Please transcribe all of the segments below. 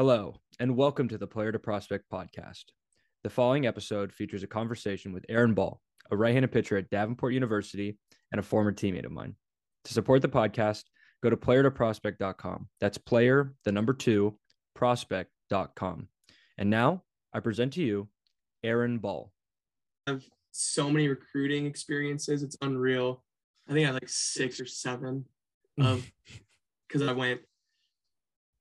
Hello, and welcome to the Player to Prospect podcast. The following episode features a conversation with Aaron Ball, a right handed pitcher at Davenport University and a former teammate of mine. To support the podcast, go to playertoprospect.com. That's player, the number two, prospect.com. And now I present to you Aaron Ball. I have so many recruiting experiences. It's unreal. I think I have like six or seven um, of because I went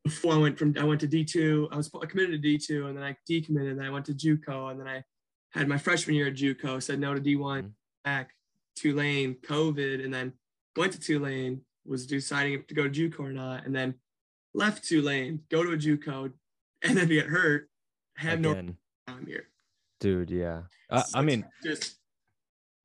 before I went from I went to D2. I was committed to D2 and then I decommitted. And then I went to JUCO and then I had my freshman year at JUCO. Said no to D1, Mhm. back Tulane, COVID, and then went to Tulane. Was deciding if to go to JUCO or not, and then left Tulane, go to a JUCO, and then get hurt. Have no Again, time here. dude, yeah. I, So I mean, just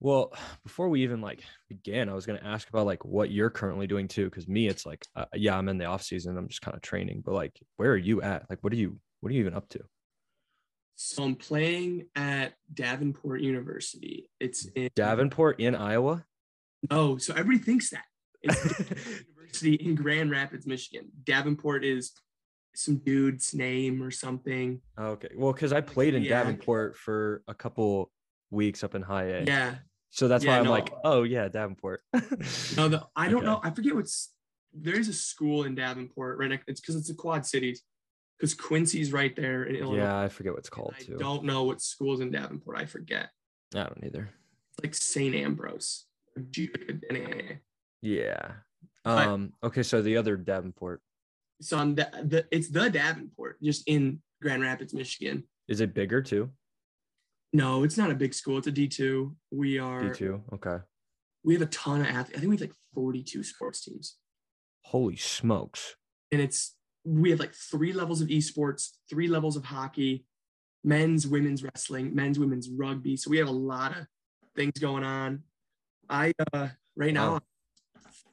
Well, before we even like began, I was going to ask about like what you're currently doing too. Cause me, it's like, uh, yeah, I'm in the off season. I'm just kind of training, but like, where are you at? Like, what are you, what are you even up to? so I'm playing at Davenport University. It's in Davenport in Iowa. No, so everybody thinks that. It's University in Grand Rapids, Michigan. Davenport is some dude's name or something. okay. Well, cause I played in Yeah. Davenport for a couple weeks up in high A. Yeah. So that's why I'm no. like, oh yeah, Davenport. No, the, I don't Okay. know. I forget what's there is a school in Davenport, right? next- It's because it's a quad cities. Because Quincy's right there in Illinois. yeah, I forget what's called I too. don't know what school's in Davenport. I forget. I don't either. Like St. Ambrose. or G- NAIA. Yeah. But- Um. Okay. So the other Davenport So I'm the, the it's the Davenport, just in Grand Rapids, Michigan. is it bigger too? No, it's not a big school. It's a D2. We are D two. Okay. we have a ton of athletes. I think we have like 42 sports teams. Holy smokes. And it's we have like three levels of esports, three levels of hockey, men's, women's wrestling, men's, women's rugby. So we have a lot of things going on. I uh right now Wow.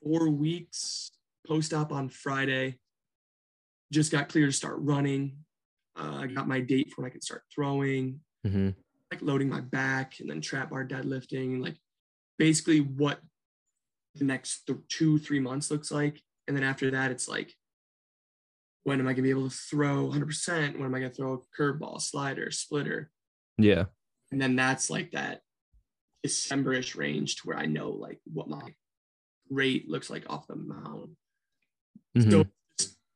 four weeks post-op on Friday. Just got clear to start running. Uh, I got my date for when I can start throwing. Mm-hmm. Like loading my back and then trap bar deadlifting and like basically what the next th- two three months looks like and then after that it's like when am i going to be able to throw 100% when am i going to throw a curveball slider splitter Yeah. and then that's like that december-ish range to where i know like what my rate looks like off the mound Mhm. so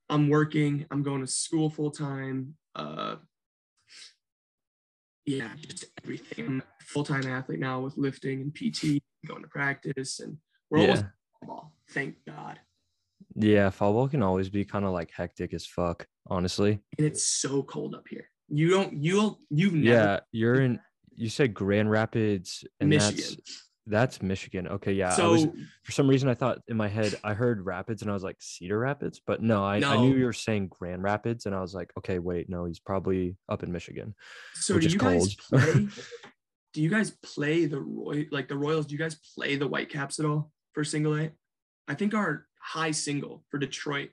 I'm working. I'm going to school full time. Uh, yeah, just everything. I'm a full time athlete now with lifting and PT, going to practice, and we're almost yeah. football. Thank God. Yeah. football can always be kind of like hectic as fuck, honestly. And it's so cold up here. You don't. You'll. You've never. Yeah. You're in, you said Grand Rapids and Michigan. that's Michigan. Okay. Yeah. I so was, for some reason, I thought in my head, I heard Rapids and I was like Cedar Rapids, but no, I, I knew you were saying Grand Rapids and I was like, okay, wait, no, he's probably up in Michigan. so do you guys play? do you guys play the Roy like the Royals? Do you guys play the Whitecaps at all for single A? I think our high single for Detroit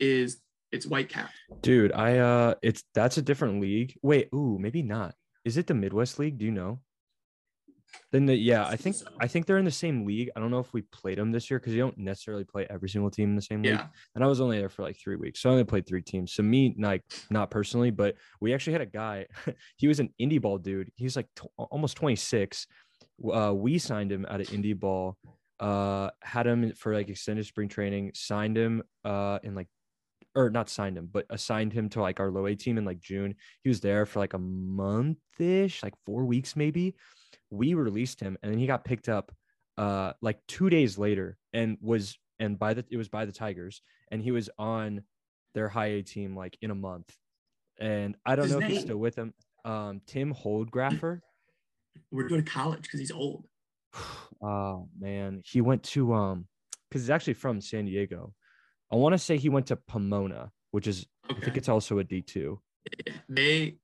is it's White Whitecap. Dude, I, uh, it's, that's a different league. Wait, ooh, maybe not. Is it the Midwest League? Do you know? Then the yeah, I think so. I think they're in the same league. I don't know if we played them this year because you don't necessarily play every single team in the same league. Yeah. And I was only there for like three weeks, so I only played three teams. So me, like not personally, but we actually had a guy. he was an indie ball dude. He was like tw- almost twenty six. Uh, we signed him out of indie ball. Uh, had him for like extended spring training. Signed him. Uh, in like or not signed him, but assigned him to like our low A team in like June. He was there for like a month ish, like four weeks maybe. We released him and then he got picked up uh like two days later and was and by the it was by the Tigers and he was on their high A team like in a month. And I don't His know if he's still with them. Um Tim Holdgraffer. We're going to college because he's old. oh man. He went to um because he's actually from San Diego. I want to say he went to Pomona, which is I think it's also a D two. They,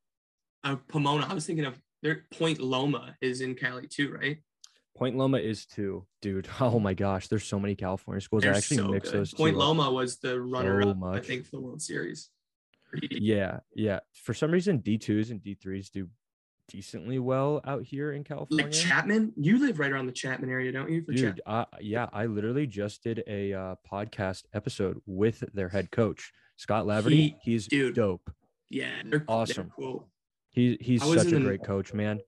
uh, Pomona, I was thinking of their Point Loma is in Cali too, right? Point Loma is too, dude. Oh my gosh, there's so many California schools. I They're actually so mix good. those Point two. up. Loma was the runner up, I think, for the World Series. Yeah, yeah. For some reason, D twos and D threes do decently well out here in California. Like Chapman, you live right around the Chapman area, don't you? For Dude, uh, yeah, I literally just did a uh, podcast episode with their head coach, Scott Laverty. He- he's dude, dope. Yeah, they're they're Awesome. cool. He he's such a in the- great coach, man.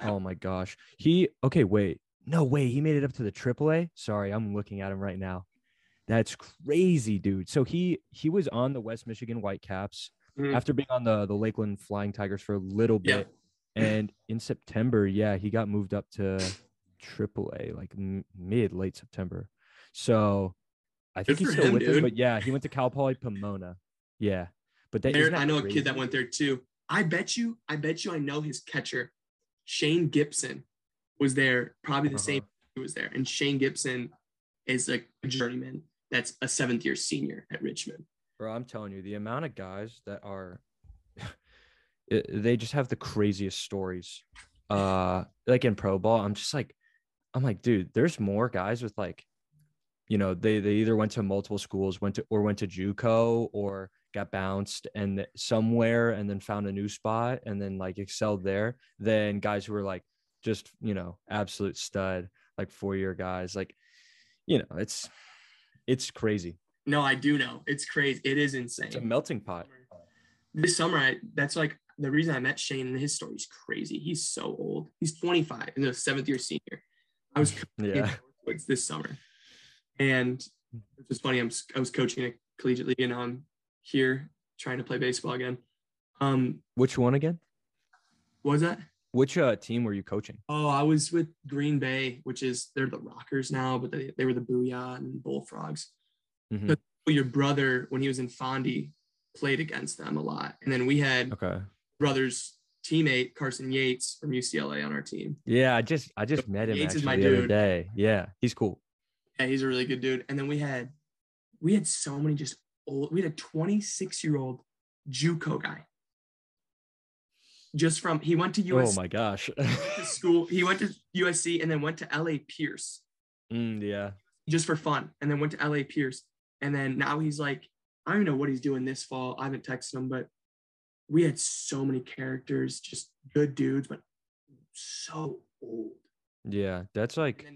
Oh my gosh. He okay, wait. No way. He made it up to the AAA. Sorry, I'm looking at him right now. That's crazy, dude. So he he was on the West Michigan Whitecaps Mhm. after being on the the Lakeland Flying Tigers for a little Yeah. bit. And in September, yeah, he got moved up to AAA, like m- mid late September. So I think Good he's still him, with us, but yeah, he went to Cal Poly Pomona. Yeah, but that, There- isn't that I know a kid that went there too. I bet you, I bet you, I know his catcher, Shane Gibson, was there. Probably the same. Uh-huh. He was there, and Shane Gibson is like a journeyman. That's a seventh year senior at Richmond. Bro, I'm telling you, the amount of guys that are, they just have the craziest stories. Uh, like in pro ball, I'm just like, I'm like, dude, there's more guys with like, you know, they they either went to multiple schools, went to or went to JUCO or got bounced and somewhere and then found a new spot and then like excelled there. Then guys who were like just you know absolute stud, like four year guys. Like, you know, it's it's crazy. No, I do know. It's crazy. It is insane It's a melting pot. This summer, I that's like the reason I met Shane, and his story's crazy. He's so old. He's 25 and a seventh year senior. I was Yeah. This summer. And it's just funny. I'm, I was coaching a collegiate league and I'm here trying to play baseball again. Um, Which one again? what was that? Which uh, team were you coaching? Oh, I was with Green Bay, which is they're the Rockers now, but they, they were the Booyah and Bullfrogs. Mhm. But your brother, when he was in Fondy, played against them a lot. And then we had Okay. brother's teammate Carson Yates from UCLA on our team. Yeah, I just I just met him Yates is my the other day. Yeah, he's cool. Yeah, he's a really good dude. And then we had we had so many just old. We had a 26 year old JUCO guy. Just from he went to USC. Oh my gosh. school. He went to USC and then went to LA Pierce Mm, yeah. just for fun, and then went to LA Pierce. And then now he's like, I don't know what he's doing this fall. I haven't texted him, but we had so many characters, just good dudes, but so old. Yeah, that's like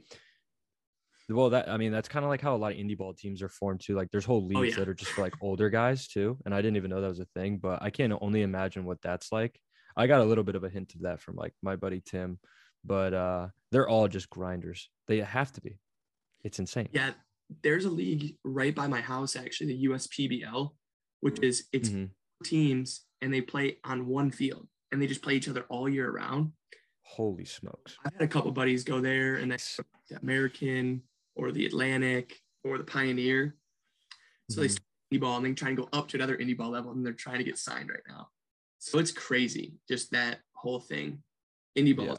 well that I mean that's kind of like how a lot of indie ball teams are formed too. Like there's whole leagues Oh, yeah. that are just for like older guys too, and I didn't even know that was a thing, but I can only imagine what that's like. I got a little bit of a hint of that from like my buddy Tim, but uh they're all just grinders. They have to be. It's insane. Yeah, there's a league right by my house, actually, the USPBL, which is it's Mhm. teams and they play on one field and they just play each other all year round. Holy smokes. I've had a couple buddies go there and that's American or the Atlantic or the Pioneer. So they Mhm. start indie ball and then try and go up to another indie ball level and they're trying to get signed right now. So it's crazy, just that whole thing. Indie ball. Yeah.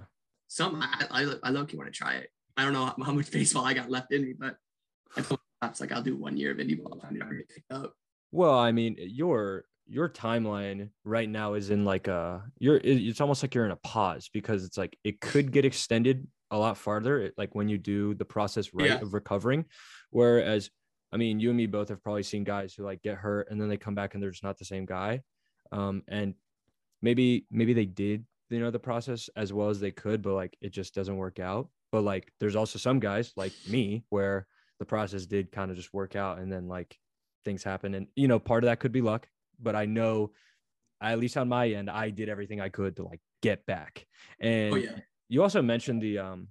Some I I, I low key want to try it. I don't know how, much baseball I got left in me, but I told it's like I'll do one year of indie ball if I'm not get picked up. Well, I mean, your your timeline right now is in like a you're it's almost like you're in a pause because it's like it could get extended a lot farther it- like when you do the process right Yeah. of recovering whereas I mean, you and me both have probably seen guys who like get hurt and then they come back and they're just not the same guy. Um and maybe maybe they did you know the process as well as they could but like it just doesn't work out. But like there's also some guys like me where the process did kind of just work out and then like things happen and you know part of that could be luck but i know at least on my end i did everything i could to like get back and Oh yeah. You also mentioned the um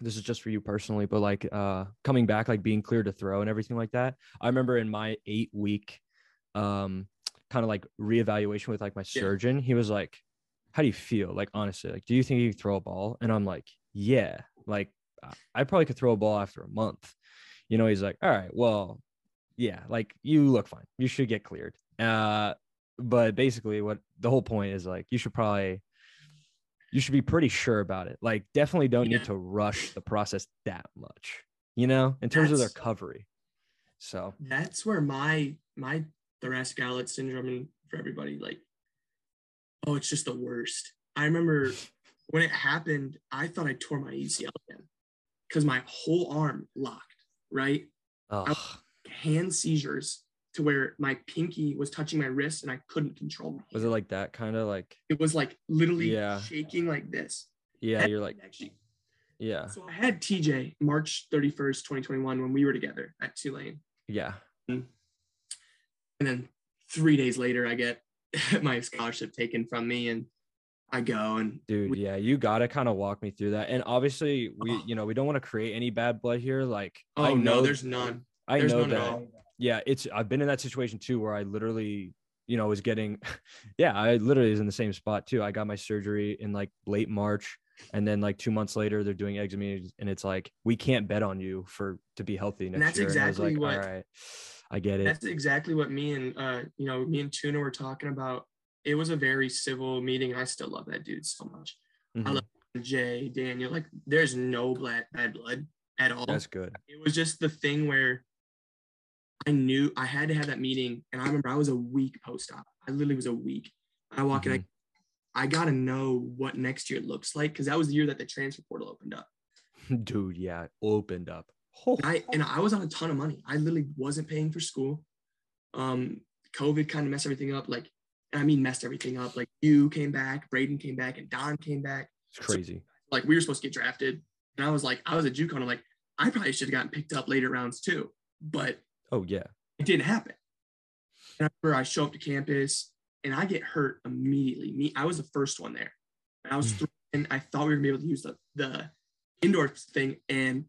this is just for you personally but like uh coming back like being clear to throw and everything like that. I remember in my eight week um kind of like reevaluation with like my Yeah. surgeon he was like how do you feel? Like honestly like do you think you can throw a ball? And i'm like yeah like i probably could throw a ball after a month. You know he's like all right well yeah like you look fine. You should get cleared. Uh but basically what the whole point is like you should probably you should be pretty sure about it like definitely don't Yeah. need to rush the process that much you know in terms of their recovery so That's where my my thoracic outlet syndrome and for everybody like oh it's just the worst. I remember when it happened, I thought I tore my ACL again because my whole arm locked, right? ugh. Hand seizures to where my pinky was touching my wrist and I couldn't control my Was it like that kind of like? It was like literally Yeah. shaking like this. Yeah, you're like, Actually, yeah, so I had TJ March 31st, 2021, when we were together at Tulane. yeah. Mm-hmm. And then three days later, I get my scholarship taken from me and I go and Dude, we- yeah, you gotta kind of walk me through that. And obviously, we, Oh. you know, we don't want to create any bad blood here. Like, oh I know, no, there's none. I there's know none at that. Yeah, it's. I've been in that situation too, where I literally, you know, was getting, yeah, I literally is in the same spot too. I got my surgery in like late March, and then like two months later, they're doing meetings, and it's like we can't bet on you for to be healthy next that's year. and I was exactly like, what- All right, I get it. That's exactly what me and uh, you know, me and Tuna were talking about. It was a very civil meeting, I still love that dude so much. Mhm, love Jay, Daniel, like there's no bad blood at all. That's good. it was just the thing where I knew I had to have that meeting, and I remember I was a week post op. I literally was a week. I walk in, Mhm. I, I gotta know what next year looks like because that was the year that the transfer portal opened up. Dude, yeah, opened up. Oh, And I and I was on a ton of money. I literally wasn't paying for school. Um, COVID kind of messed everything up. Like, I mean messed everything up. Like you came back, Braden came back, and Don came back. it's crazy. Like we were supposed to get drafted, and I was like, I was a JUCO, and I'm like, I probably should have gotten picked up later rounds too, but Oh yeah. it didn't happen. And I remember I show up to campus and I get hurt immediately. Me, I was the first one there. And I was Mm. and I thought we were gonna be able to use the the indoor thing, and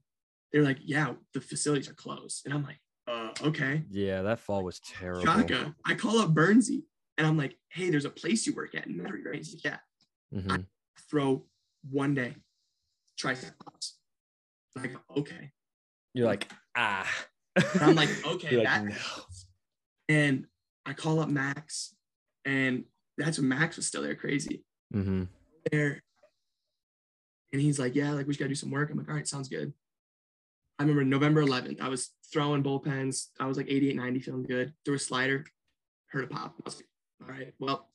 they're like, "Yeah, the facilities are closed." And I'm like, "Uh, okay." Yeah, that fall was terrible. Shaka. I call up Bernsey, and I'm like, "Hey, there's a place you work at in Metairie, right?" He's like, "Yeah." Mhm. Throw one day. And I go, "Okay." You're like, ah. And I'm like, "Okay, like, that." no. And I call up Max, and that's when Max was still there, crazy. Mm-hmm. There, and he's like, "Yeah, like we just gotta do some work." I'm like, "All right, sounds good." I remember November 11th, I was throwing bullpens. I was like 88, 90, feeling good. Threw a slider, heard a pop. I was like, "All right, well."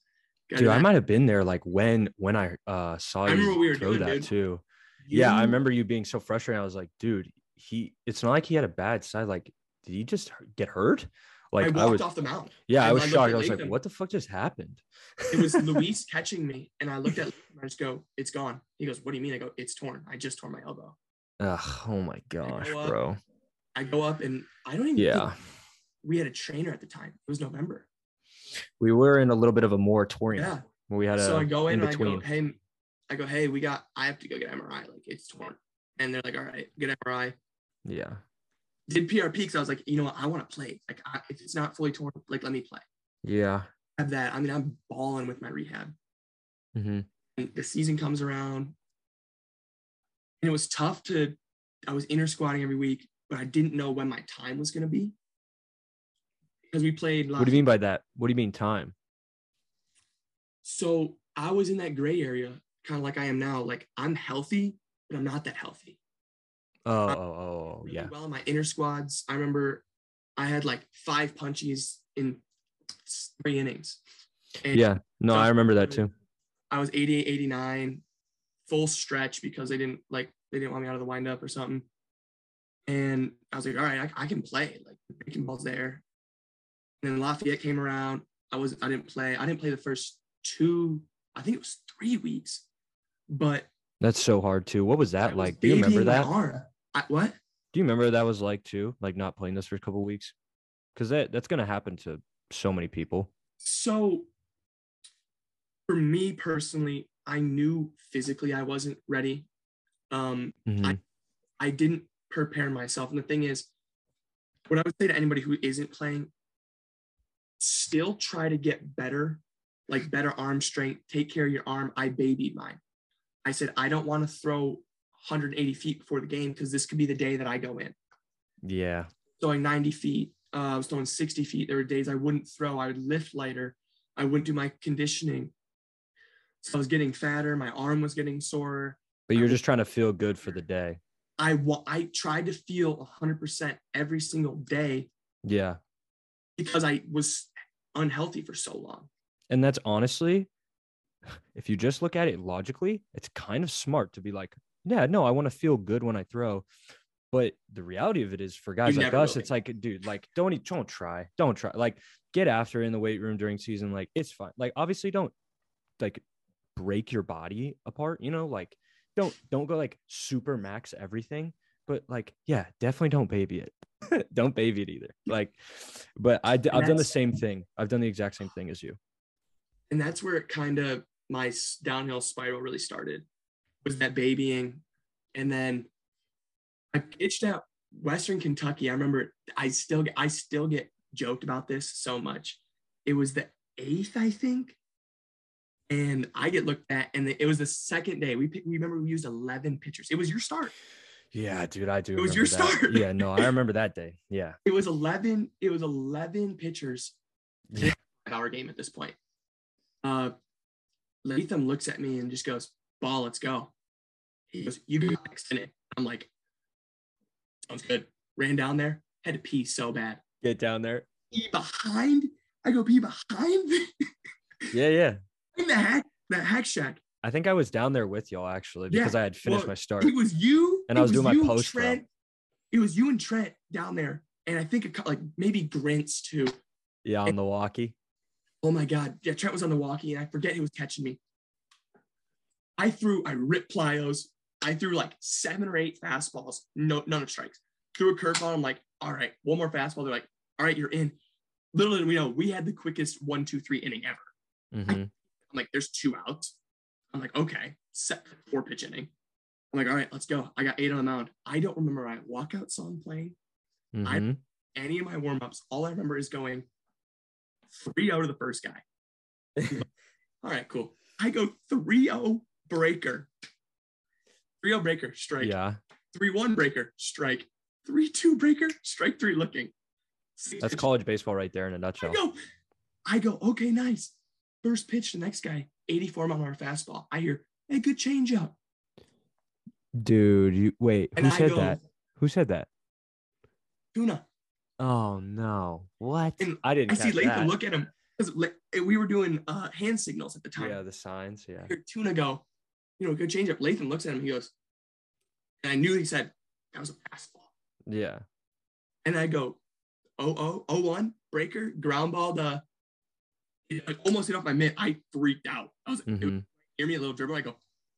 Dude, I might have been there like when when I uh saw I you we were throw doing, that dude. too. Yeah, I remember you being so frustrated. I was like, dude, he. It's not like he had a bad side. Like, did he just get hurt? Like, I I, walked was. off the mound. Yeah, I I- was I shocked. I was like, what the fuck just happened? It was Luis catching me, and I looked at him and I just go, "It's gone." He goes, "What do you mean?" I go, "It's torn. I just tore my elbow." Ugh, oh my gosh, up, bro. I go up, and I don't even. Yeah, we had a trainer at the time. It was November. we were in a little bit of a moratorium. Yeah. we had a so I go in, in and I go, hey, I go, hey, we got, I have to go get MRI. Like it's torn. And they're like, all right, get MRI. Yeah, Did PRP because I was like, you know what, I want to play. Like I, if it's not fully torn, like let me play. yeah. Have that. I mean, I'm balling with my rehab. hmm And the season comes around, and it was tough to. I was inner squatting every week, but I didn't know when my time was going to be because we played. What do you mean by that? What do you mean time? So I was in that gray area, kind of like I am now. Like I'm healthy, but I'm not that healthy. Oh, oh, oh, oh, really yeah. well in my inner squads. I remember I had like five punchies in three innings. And Yeah, no, I remember that too. I was 88, 89, full stretch because they didn't like they didn't want me out of the windup or something. And I was like, all right, I, I can play. Like the breaking ball's there. And then Lafayette came around. I was I didn't play. I didn't play the first two, I think it was three weeks. But That's so hard too. What was I that was like? Do you remember that? I, what? Do you remember that was like too? Like not playing this for a couple weeks? Because that that's gonna happen to so many people. So for me personally, I knew physically I wasn't ready. Um, Mhm. I didn't prepare myself. And the thing is, what I would say to anybody who isn't playing, still try to get better, like better arm strength, take care of your arm. I babied mine. I said, I don't want to throw 180 feet before the game because this could be the day that I go in. Yeah. Throwing 90 feet, uh, I was throwing 60 feet. There were days I wouldn't throw, I would lift lighter, I wouldn't do my conditioning. So I was getting fatter, my arm was getting sore. But you're just trying to feel good for the day. I wa- I tried to feel 100% every single day Yeah. because I was unhealthy for so long. And that's honestly, if you just look at it logically, it's kind of smart to be like, yeah, no, I want to feel good when I throw. But the reality of it is for guys like us, it's like, dude, like don't e- don't try. Don't try. Like get after it in the weight room during season. Like it's fine. Like obviously don't like break your body apart, you know, like don't don't go like super max everything. But like, yeah, definitely don't baby it. don't baby it either. Like, but I, I've done the same thing. I've done the exact same thing as you. and that's where it kind of my downhill spiral really started was that babying and then i pitched out western kentucky i remember i still get i still get joked about this so much it was the eighth i think and i get looked at and it was the second day we we remember we used 11 pitchers it was your start Yeah, dude, I do. It was your that. start. Yeah, no, I remember that day. Yeah. it was 11 it was 11 pitchers Yeah. hour game at this point. Uh, Latham looks at me and just goes, "Ball, let's go." He goes, "You go next inning." I'm like, "Sounds good." Ran down there, had to pee so bad. Get down there. Pee behind. I go pee behind Yeah, yeah. in the hack the hack shack. I think I was down there with y'all actually Yeah, because I had finished well, my start. It was you And I was doing my post. Trent. It was you and Trent down there, and I think a, cou- like maybe Grint's too. Yeah, on the walkie. Oh my God. Yeah, Trent was on the walkie and I forget who was catching me. I threw, I ripped plyos. I threw like seven or eight fastballs, no, none of strikes. Threw a curveball. I'm like, all right, one more fastball. They're like, all right, you're in. Little did we know, we had the quickest one, two, three inning ever. hmm I'm like, there's two outs. I'm like, okay, set four pitch inning. I'm like, all right, let's go. I got eight on the mound. I don't remember my walkout song playing, I- hmm any of my warm ups. All I remember is going three out of the first guy. All right, cool. I go 3 0 breaker. 3 0 breaker, strike. Yeah, 3 1 breaker, strike. 3 2 breaker, strike three looking. Six that's pitch- college baseball right there in a nutshell. I go, I go, okay, nice. First pitch, the next guy, 84 mile an hour fastball. I hear, hey, good changeup. Dude, you wait. And Who I said go, that? Who said that? Tuna. Oh no! What? And I didn't. I see Latham that. look at him because we were doing uh, hand signals at the time. Yeah, the signs. Yeah. I hear Tuna go, you know, good changeup. Latham looks at him. He goes, and I knew he said that was a fastball. Yeah. And I go, oh, oh, oh, one breaker, ground ball to like, almost hit off my mitt. I freaked out. I was like, it was- hmm hear me a little dribble. I go,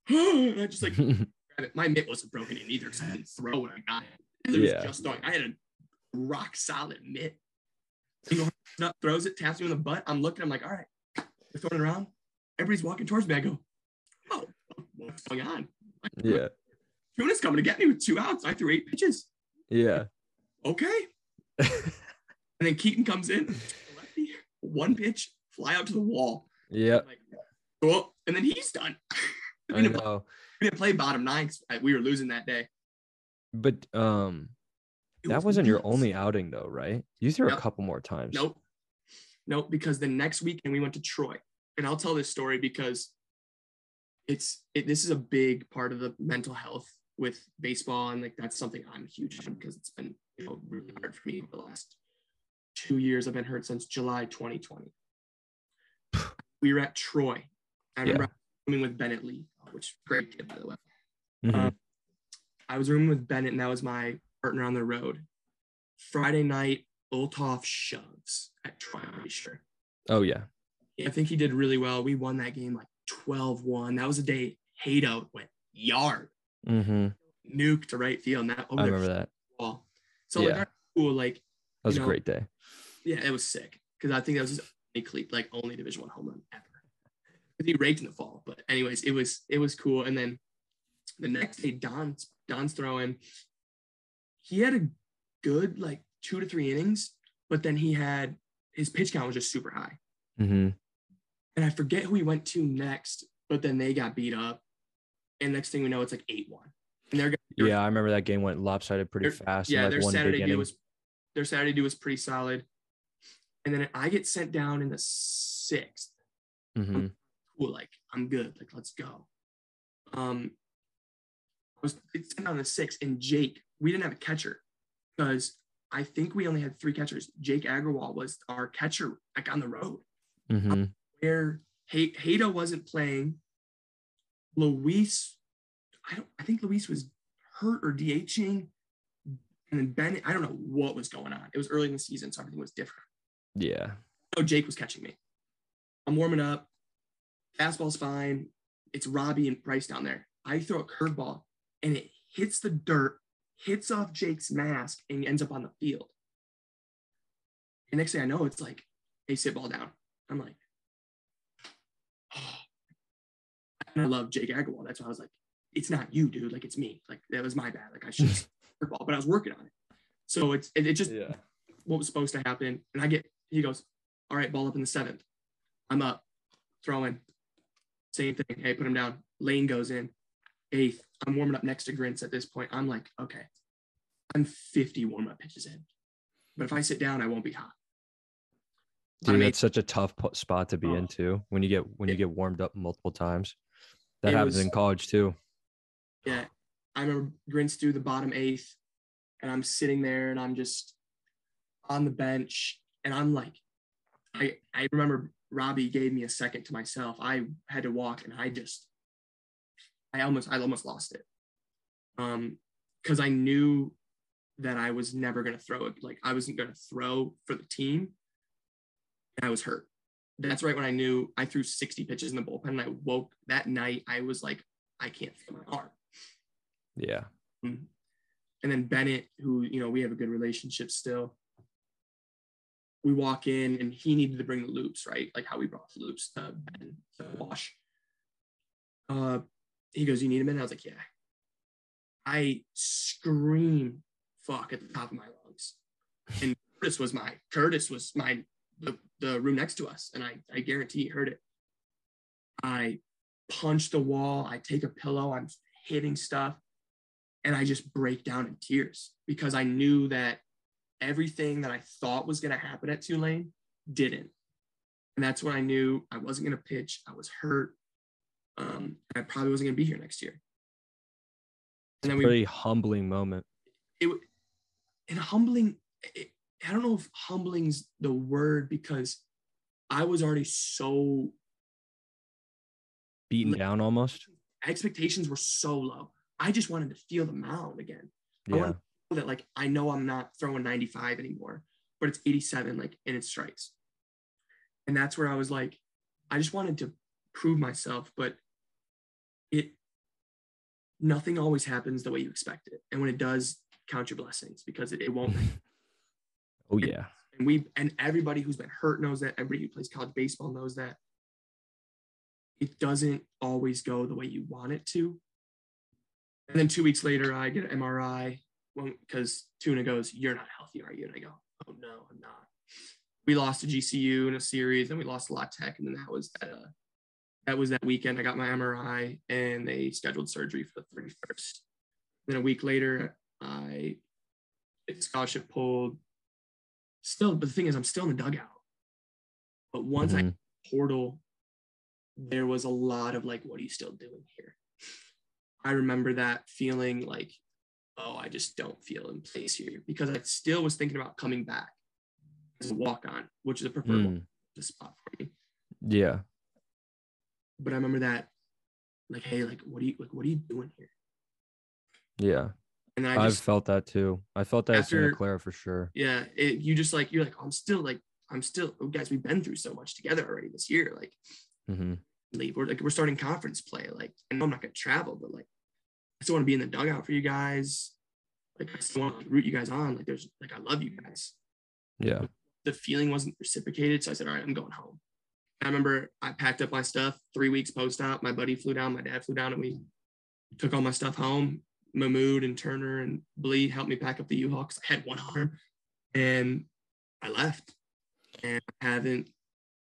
and I just like grab it. My mitt wasn't broken in either because I didn't throw when I got it. It was Yeah. just throwing. I had a rock solid mitt. He goes up, throws it, taps me on the butt. I'm looking. I'm like, all right, they're throwing it around. Everybody's walking towards me. I go, oh, what's going on? Like, yeah. Tuna's coming to get me with two outs. I threw eight pitches. Yeah. Okay. And then Keaton comes in, one pitch, fly out to the wall. yeah. Like, oh, and then he's done. we, I didn't play, know. we didn't play bottom nine 'cause we were losing that day. But um, It that was wasn't your only outing though, right? You threw a couple more times. Nope. Nope. Because the next weekend we went to Troy. And I'll tell this story because it's it, this is a big part of the mental health with baseball. And like that's something I'm huge in because it's been, you know, really hard for me for the last two years. I've been hurt since July 2020. We were at Troy. I remember I rooming with Bennett Lee, which great kid by the way. Mhm. Um, I was rooming with Bennett, and that was my partner on the road. Friday night, Olthoff shoves at Troy, I'm pretty sure. oh yeah. I think he did really well. We won that game like 12 1. That was a day Hato went yard, hmm nuke to right field. And that over I remember that. ball. So, like, Yeah. right, cool. Like, That was you a great day. yeah, it was sick because I think that was his like only Division One home run ever. He raked in the fall, but anyways, it was it was cool. And then the next day, Don's Don's throwing. He had a good like two to three innings, but then he had his pitch count was just super high. hmm And I forget who he went to next, but then they got beat up. And next thing we know, it's like eight one. And they're they're- Yeah, I remember that game went lopsided pretty fast. yeah, in their Saturday inning. was their Saturday deal was pretty solid. And then I get sent down in the sixth. hmm Cool, like I'm good. Like let's go. Um, I was it's sent down in the sixth, and Jake, we didn't have a catcher because I think we only had three catchers. Jake Agrawal was our catcher, like on the road. hmm Where Hay- Hato wasn't playing. Luis, I don't. I think Luis was hurt or DHing. And then Ben. I don't know what was going on. It was early in the season, so everything was different. Yeah. Oh, Jake was catching me. I'm warming up. Fastball's fine. It's Robbie and Bryce down there. I throw a curveball and it hits the dirt, hits off Jake's mask, and ends up on the field. And next thing I know, it's like, hey, sit ball down. I'm like, oh. And I mm-hmm. love Jake Agarwal. That's why I was like, it's not you, dude. Like, it's me. Like, that was my bad. Like, I should have ball, but I was working on it. So it's it, it just Yeah. what was supposed to happen. And I get, he goes, all right, ball up in the seventh. I'm up, throwing. Same thing. Hey, put him down. Lane goes in. Eighth. I'm warming up next to Grints at this point. I'm like, okay, I'm 50 warm up pitches in. But if I sit down, I won't be hot. Dude, I'm that's such a tough spot to be Oh. into when you get when you get warmed up multiple times. That It happens was- in college too. Yeah. I remember Grints through the bottom eighth, and I'm sitting there and I'm just on the bench, and I'm like, I I remember Robbie gave me a second to myself. I had to walk, and I just, I almost I almost lost it, um, because I knew that I was never gonna throw it. Like I wasn't gonna throw for the team, and I was hurt. That's right when I knew I threw 60 pitches in the bullpen, and I woke that night. I was like, I can't feel my arm. Yeah. and then Bennett, who you know we have a good relationship still. We walk in and he needed to bring the loops, right? Like how we brought the loops to Ben to wash. Uh, he goes, "You need them?" And I was like, "Yeah." I scream "fuck" at the top of my lungs, and Curtis was my Curtis was my the, the room next to us, and I I guarantee he heard it. I punch the wall. I take a pillow. I'm hitting stuff and I just break down in tears because I knew that everything that I thought was going to happen at Tulane didn't. And that's when I knew I wasn't going to pitch. I was hurt. Um, I probably wasn't going to be here next year. And then we, Pretty humbling moment. it, and humbling, it, I don't know if humbling's the word because I was already so, Beaten Like- down almost. expectations were so low. I just wanted to feel the mound again. I Yeah. that like I know I'm not throwing 95 anymore, but it's 87 like and it strikes. And that's where I was like, I just wanted to prove myself, but it nothing always happens the way you expect it. And when it does, count your blessings because it, it won't. Oh yeah. and we and everybody who's been hurt knows that. Everybody who plays college baseball knows that. It doesn't always go the way you want it to. And then two weeks later, I get an MRI because Tuna goes, "You're not healthy, are you?" And I go, "Oh no, I'm not." We lost to GCU in a series, and we lost to La Tech, and then that was that. Uh, that was that weekend. I got my MRI, and they scheduled surgery for the 31st. Then a week later, I scholarship pulled. Still, but the thing is, I'm still in the dugout. But once I Mhm. portal, there was a lot of like, what are you still doing here? I remember that feeling like, oh, I just don't feel in place here because I still was thinking about coming back as a walk on, which is a preferred Mm. spot for me. Yeah. But I remember that, like, hey, like, what are you like? What are you doing here? Yeah. And I I've felt that too. I felt that at Santa After- Clara for sure. yeah, it, you just like, you're like, I'm still like, I'm still, oh, guys, we've been through so much together already this year. Like, hmm leave. We're like we're starting conference play. Like know I'm not gonna travel, but like I still want to be in the dugout for you guys. Like I still want to root you guys on. Like there's like I love you guys. Yeah. The feeling wasn't reciprocated, so I said, all right, I'm going home. I remember I packed up my stuff three weeks post op. My buddy flew down, my dad flew down, and we took all my stuff home. Mahmood and Turner and Blee helped me pack up the U-Haul I had one arm, and I left. And I haven't,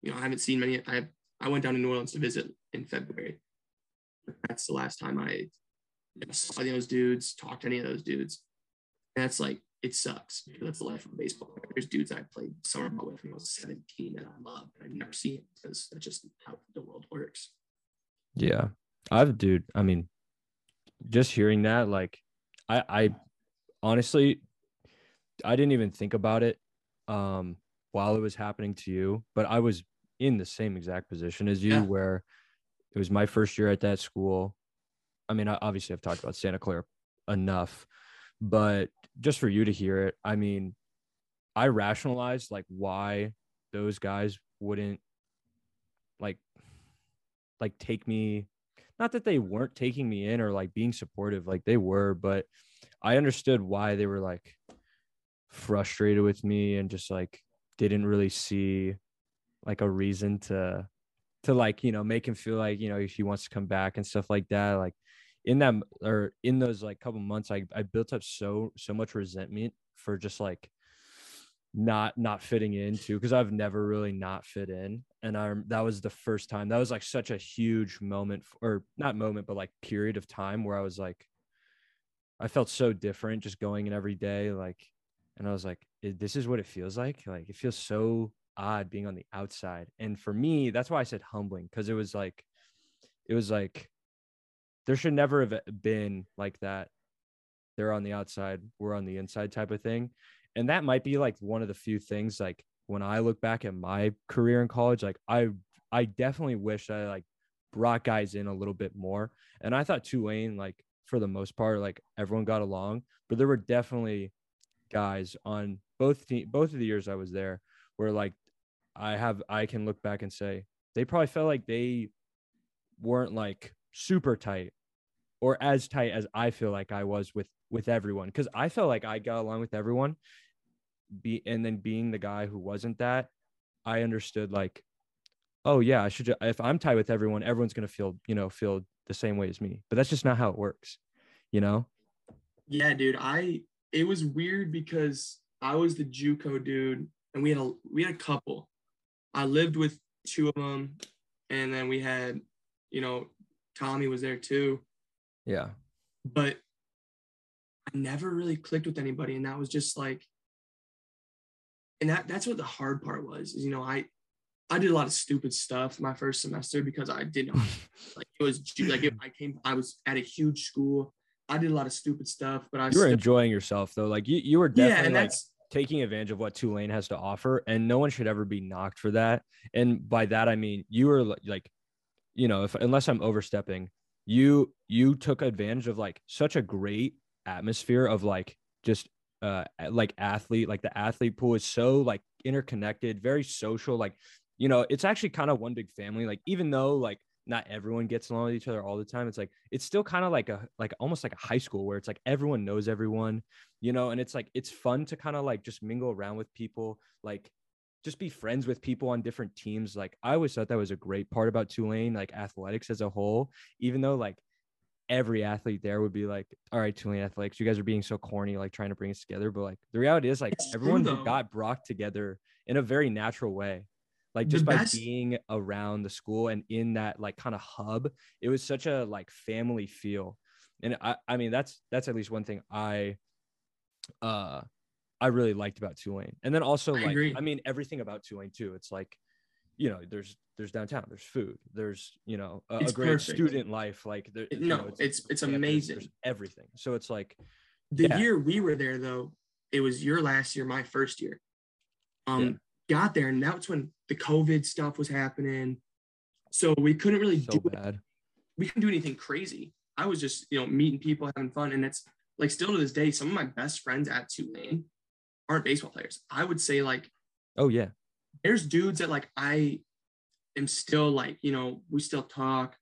you know, I haven't seen many. I I went down to New Orleans to visit in February. That's the last time I you know, saw any of those dudes, talked to any of those dudes. And that's like it sucks that's the life of baseball. There's dudes I played summer ball with when I was 17 and I love, and I've never seen because that's just how the world works. Yeah. I've dude, I mean, just hearing that, like I I honestly I didn't even think about it um while it was happening to you, but I was in the same exact position as you Yeah. where it was my first year at that school. I mean, obviously I've talked about Santa Clara enough, but just for you to hear it, I mean, I rationalized like why those guys wouldn't like like take me not that they weren't taking me in or like being supportive like they were but i understood why they were like frustrated with me and just like didn't really see like a reason to to like you know make him feel like you know if he wants to come back and stuff like that like in that or in those like couple months i i built up so so much resentment for just like not not fitting into because I've never really not fit in and I that was the first time that was like such a huge moment or not moment but like period of time where I was like I felt so different just going in every day like and I was like this is what it feels like like it feels so odd being on the outside and for me that's why I said humbling because it was like it was like there should never have eh, been like that they're on the outside we're on the inside type of thing and that might be like one of the few things like when I look back at my career in college, like I I definitely wish I like brought guys in a little bit more. And I thought Tulane, like for the most part, like everyone got along, but there were definitely guys on both team both of the years I was there where like I have I can look back and say they probably felt like they weren't like super tight or as tight as I feel like I was with with everyone because I felt like I got along with everyone. Be and then being the guy who wasn't that, I understood like, oh yeah, I should. Just, if I'm tied with everyone, everyone's gonna feel you know feel the same way as me. But that's just not how it works, you know. Yeah, dude. I it was weird because I was the JUCO dude, and we had a we had a couple. I lived with two of them, and then we had, you know, Tommy was there too. Yeah. But I never really clicked with anybody. And that was just like, and that that's what the hard part was, is, you know, I, I did a lot of stupid stuff my first semester because I did not like it was like if I came I was at a huge school. I did a lot of stupid stuff, but I you were still, enjoying yourself though. Like you you were definitely yeah, and like taking advantage of what Tulane has to offer, and no one should ever be knocked for that. And by that I mean you were like, you know, if unless I'm overstepping, you you took advantage of like such a great atmosphere of like just uh like athlete like the athlete pool is so like interconnected very social like you know it's actually kind of one big family like even though like not everyone gets along with each other all the time it's like it's still kind of like a like almost like a high school where it's like everyone knows everyone you know and it's like it's fun to kind of like just mingle around with people like just be friends with people on different teams like i always thought that was a great part about tulane like athletics as a whole even though like every athlete there would be like, all right, Tulane Athletics, you guys are being so corny, like trying to bring us together. But like the reality is like it's everyone got brought together in a very natural way. Like just by being around the school and in that like kind of hub, it was such a like family feel. And I, I mean, that's that's at least one thing I uh I really liked about Tulane. And then also I like agree. I mean everything about Tulane too. It's like you know there's there's downtown there's food there's you know a, a great perfect. student life like there, no know, it's it's, it's amazing there's everything so it's like the yeah. year we were there though it was your last year my first year um yeah. got there and that's when the covid stuff was happening so we couldn't really so do bad. we couldn't do anything crazy i was just you know meeting people having fun and it's like still to this day some of my best friends at tulane aren't baseball players i would say like oh yeah there's dudes that like I am still like, you know, we still talk.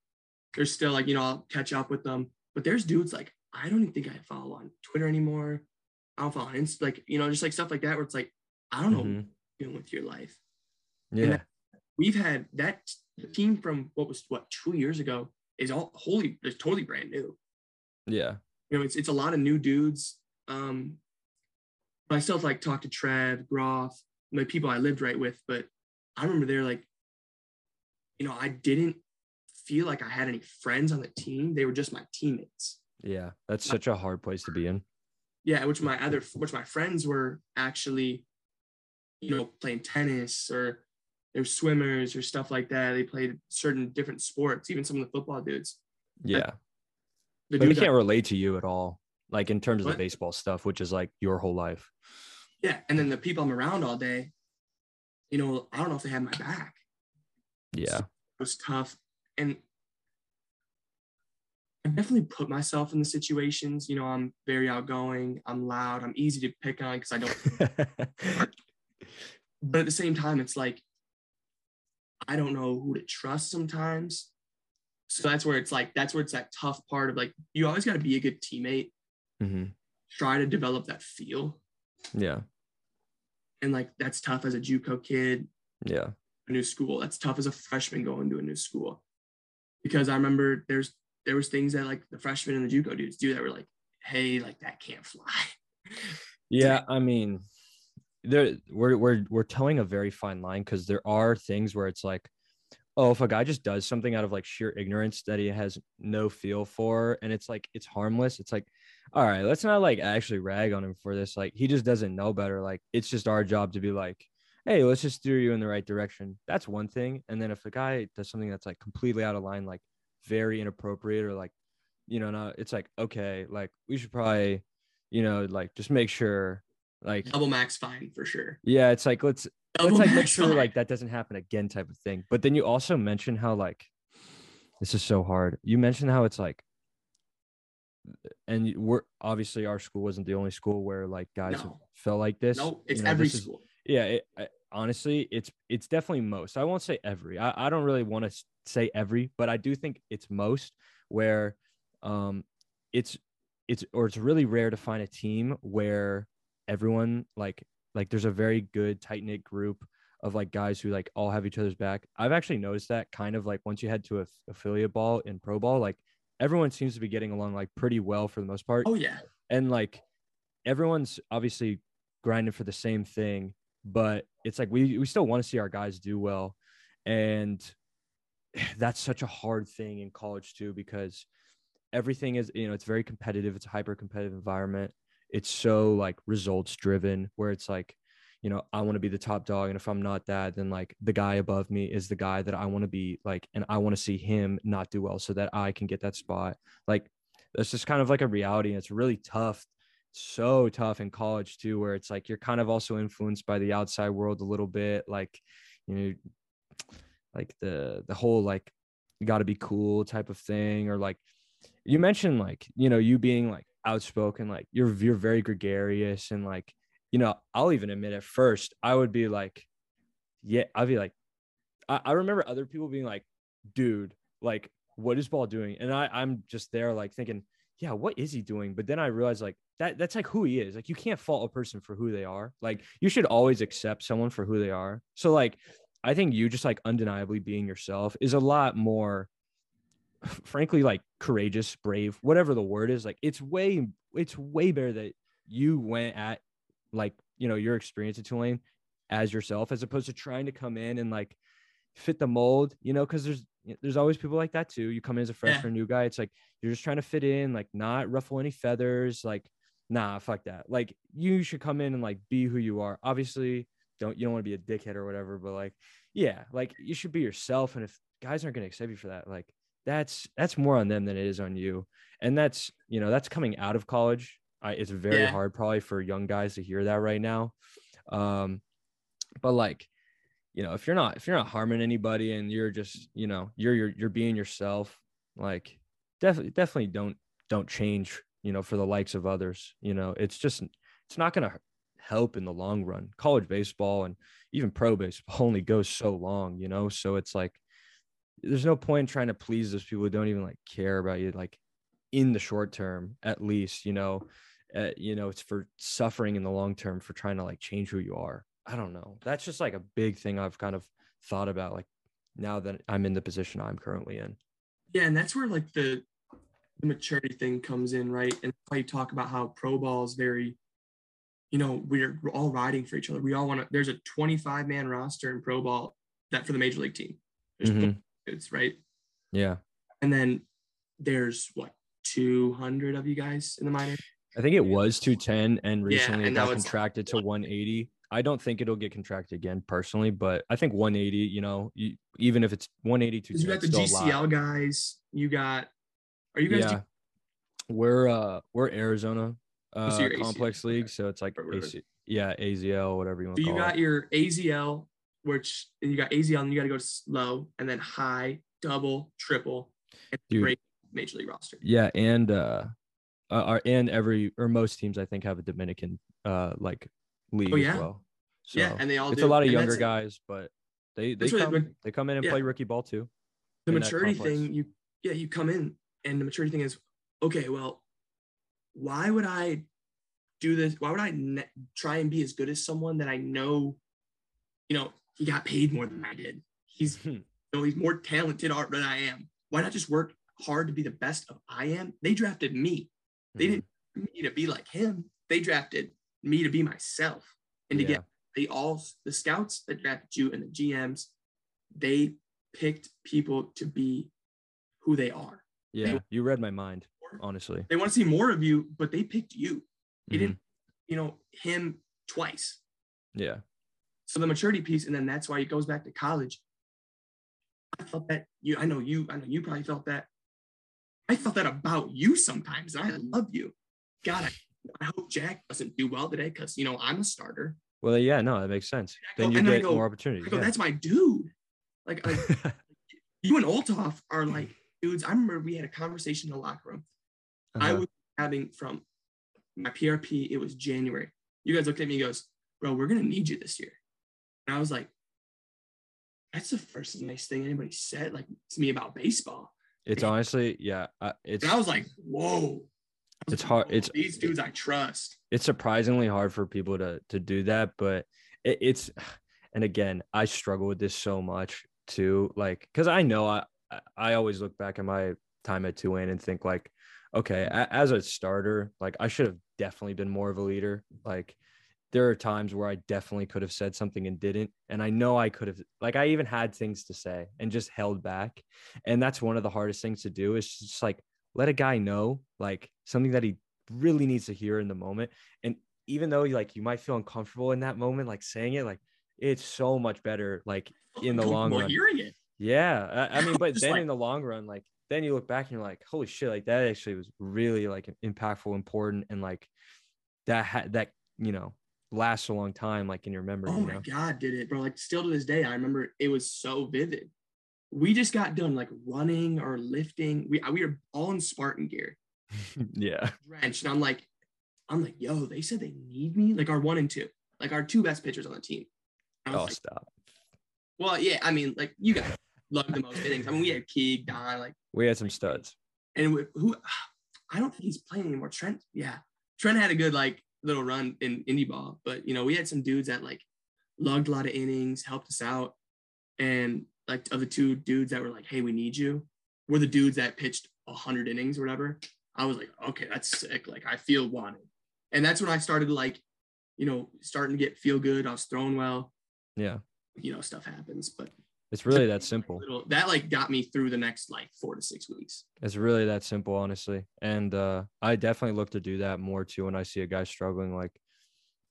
There's still like, you know, I'll catch up with them. But there's dudes like I don't even think I follow on Twitter anymore. I don't follow on Insta, like, you know, just like stuff like that where it's like, I don't know mm-hmm. what you're doing with your life. Yeah. That, we've had that team from what was what two years ago is all wholly it's totally brand new. Yeah. You know, it's it's a lot of new dudes. Um, but I still like talk to Trev, Groff, my people I lived right with, but I remember they're like, you know, I didn't feel like I had any friends on the team. They were just my teammates. Yeah, that's such a hard place to be in. Yeah, which my other which my friends were actually, you know, playing tennis or they're swimmers or stuff like that. They played certain different sports, even some of the football dudes. Yeah. The but we can't relate to you at all, like in terms of what? the baseball stuff, which is like your whole life. Yeah. And then the people I'm around all day, you know, I don't know if they had my back. Yeah. So it was tough. And I've definitely put myself in the situations. You know, I'm very outgoing, I'm loud, I'm easy to pick on because I don't. but at the same time, it's like I don't know who to trust sometimes. So that's where it's like that's where it's that tough part of like you always got to be a good teammate. hmm Try to develop that feel, Yeah. and like that's tough as a JUCO kid, Yeah. A new school. That's tough as a freshman going to a new school, because I remember there's there was things that like the freshmen and the JUCO dudes do that were like, hey, like that can't fly. Yeah, I mean, there we're we're we're towing a very fine line because there are things where it's like, oh, if a guy just does something out of like sheer ignorance that he has no feel for, and it's like it's harmless, it's like, all right, let's not like actually rag on him for this. Like he just doesn't know better. Like it's just our job to be like, hey, let's just steer you in the right direction. That's one thing. And then if a guy does something that's like completely out of line, like very inappropriate or like, you know, no, it's like okay, like we should probably, you know, like just make sure like Double max fine for sure. yeah it's like let's Double let's like make sure fine. like that doesn't happen again type of thing but then you also mentioned how like this is so hard you mentioned how it's like and we're obviously our school wasn't the only school where like guys No. felt like this no, it's you know, every is- school. Yeah it, I, honestly it's it's definitely most. I won't say every. I, I don't really want to say every but i do think it's most where um it's it's or it's really rare to find a team where everyone like like there's a very good tight knit group of like guys who like all have each other's back. I've actually noticed that kind of like once you head to a affiliate ball in pro ball like everyone seems to be getting along like pretty well for the most part. Oh yeah. and like everyone's obviously grinding for the same thing but it's like we we still want to see our guys do well. And that's such a hard thing in college too because everything is you know it's very competitive. It's a hyper competitive environment. It's so like results driven where it's like you know i want to be the top dog and if i'm not that then like the guy above me is the guy that i want to be like and i want to see him not do well so that i can get that spot. Like that's just kind of like a reality and it's really tough so tough in college too where it's like you're kind of also influenced by the outside world a little bit like you know like the the whole like you got to be cool type of thing or like you mentioned like you know you being like outspoken like you're you're very gregarious and like you know i'll even admit at first i would be like yeah i'd be like i, I remember other people being like dude like what is ball doing? And i i'm just there like thinking yeah what is he doing? But then i realized like that that's like who he is. Like you can't fault a person for who they are. Like you should always accept someone for who they are. So like i think you just like undeniably being yourself is a lot more frankly like courageous brave whatever the word is. Like it's way it's way better that you went at like you know your experience at tulane as yourself as opposed to trying to come in and like fit the mold you know because there's there's always people like that too. You come in as a freshman new guy it's like you're just trying to fit in like not ruffle any feathers like nah fuck that. Like you should come in and like be who you are. Obviously don't you don't want to be a dickhead or whatever but like yeah like you should be yourself and if guys aren't going to accept you for that like that's that's more on them than it is on you. And that's you know that's coming out of college. I, it's very Yeah. hard probably for young guys to hear that right now. Um but like you know if you're not if you're not harming anybody and you're just you know you're you're, you're being yourself like definitely definitely don't don't change you know for the likes of others you know it's just it's not going to help in the long run. College baseball and even pro baseball only goes so long you know so it's like there's no point in trying to please those people who don't even like care about you like in the short term at least you know uh, you know it's for suffering in the long term for trying to like change who you are i don't know that's just like a big thing i've kind of thought about like now that i'm in the position i'm currently in Yeah, and that's where like the the maturity thing comes in, right? And why you talk about how pro ball is very, you know, we're, we're all riding for each other. We all want to. There's a 25 man roster in pro ball that for the major league team. There's Mhm. it's right, yeah and then there's what 200 of you guys in the minor. i think it was 210 and Yeah, recently and it got contracted to 180 i don't think it'll get contracted again personally but i think 180 you know you, even if it's 180 'Cause You got the GCL guys. You got. Are you guys? yeah we're uh we're arizona uh so you're ACL, complex okay. league so it's like AC, yeah azl whatever you want So you got it your AZL, which and you got AZL, and you got to go slow, and then high, double, triple, and Dude. break. major league roster. Yeah, and uh, uh, our and every or most teams I think have a Dominican uh like league Oh, yeah. as well. So yeah, and they all it's do. a lot of And younger guys, but they they That's what it come would- they come in and yeah. play rookie ball too. the maturity thing you yeah you come in and the maturity thing is okay well why would i do this why would i ne- try and be as good as someone that i know you know he got paid more than i did he's you know he's more talented art than i am why not just work hard to be the best of i am they drafted me they Mhm. didn't me to be like him they drafted me to be myself and to Yeah. get they all the scouts that drafted you and the gms they picked people to be who they are Yeah, you read my mind, honestly. they want to see more of you but they picked you they Mhm. didn't you know him twice Yeah. so the maturity piece and then that's why it goes back to college i felt that you i know you i know you probably felt that i felt that about you sometimes and i love you god i, I hope jack doesn't do well today because you know i'm a starter Well, yeah, no, that makes sense. Go- Then you get go- more i opportunities. go yeah. that's my dude like, like you and Olthoff are like dudes. I remember we had a conversation in the locker room. I Uh-huh. was having from my PRP, it was January. You guys looked at me and goes, bro, we're gonna need you this year. And I was like, that's the first nice thing anybody said like to me about baseball. It's honestly, yeah, uh, it's I was like, whoa. It's hard- it's- these dudes I trust. it's surprisingly hard for people to to do that but it, it's and again i struggle with this so much too like because i know i I- i always look back at my time at Tulane and think like okay a, as a starter like i should have definitely been more of a leader like there are times where i definitely could have said something and didn't and i know i could have like i even had things to say and just held back and that's one of the hardest things to do is just like let a guy know like something that he really needs to hear in the moment and even though like you might feel uncomfortable in that moment like saying it like it's so much better like in the long run hearing it. yeah i, I mean but then like- in the long run like then you look back and you're like holy shit like that actually was really like impactful important and like that had that you know lasts a long time like in your memory Oh you my know? god, did it, bro? Like still to this day, I remember it was so vivid. We just got done like running or lifting. We uh, we were all in Spartan gear, yeah drenched, and I'm like, I'm like, yo, they said they need me. Like our one and two, like our two best pitchers on the team. Oh like, stop well, yeah, I mean, like you guys love the most innings. I mean, we had Keeg, Don, like, we had some studs and we- who I don't think he's playing anymore. Trent, yeah, Trent had a good like little run in indie ball, but you know, we had some dudes that like lugged a lot of innings, helped us out, and like of the two dudes that were like, "Hey, we need you," were the dudes that pitched hundred innings or whatever. I was like, "Okay, that's sick." Like, I feel wanted, and that's when I started like, you know, starting to get feel good. I was throwing well. yeah You know, stuff happens, but it's really that simple little that like got me through the next like four to six weeks. It's really that simple, honestly. And uh, I definitely look to do that more too when I see a guy struggling, like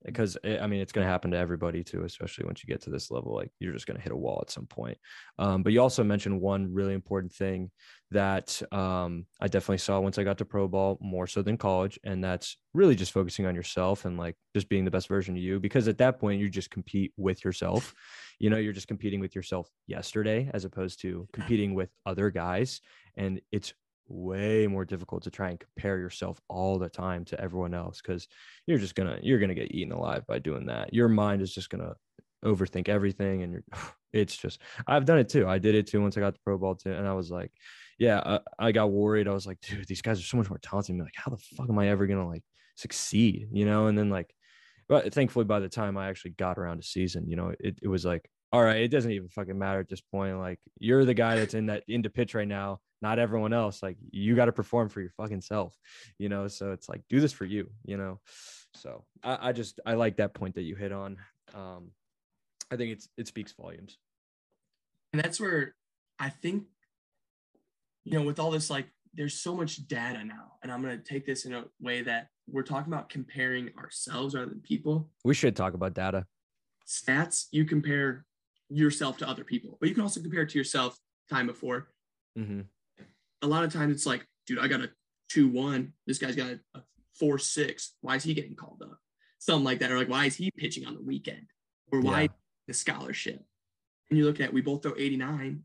because I mean it's going to happen to everybody too, especially once you get to this level. Like you're just going to hit a wall at some point. Um, but you also mentioned one really important thing that um, I definitely saw once I got to pro ball more so than college, and that's really just focusing on yourself and like just being the best version of you. Because at that point, you just compete with yourself. You know, you're just competing with yourself yesterday as opposed to competing with other guys, and it's way more difficult to try and compare yourself all the time to everyone else because you're just gonna you're gonna get eaten alive by doing that. Your mind is just gonna overthink everything and it's just i've done it too. I did it too once i got the pro ball too and i was like yeah I, I got worried. I was like dude these guys are so much more talented than me. Like how the fuck am i ever gonna like succeed? You know and then like but thankfully by the time i actually got around to season you know it, it was like all right it doesn't even fucking matter at this point. Like you're the guy that's in that into pitch right now not everyone else like you got to perform for your fucking self you know so it's like do this for you you know so I, I just i like that point that you hit on um i think it's it speaks volumes And that's where I think, you know, with all this, like, there's so much data now. And I'm going to take this in a way that we're talking about comparing ourselves rather than people. we should talk about data Stats, you compare yourself to other people, but you can also compare it to yourself time before. mm-hmm. A lot of times it's like, dude, I got a 2 1. This guy's got a, 4 6. Why is he getting called up? Something like that. Or like, why is he pitching on the weekend? Or why Yeah. the scholarship? And you look at, we both throw 89.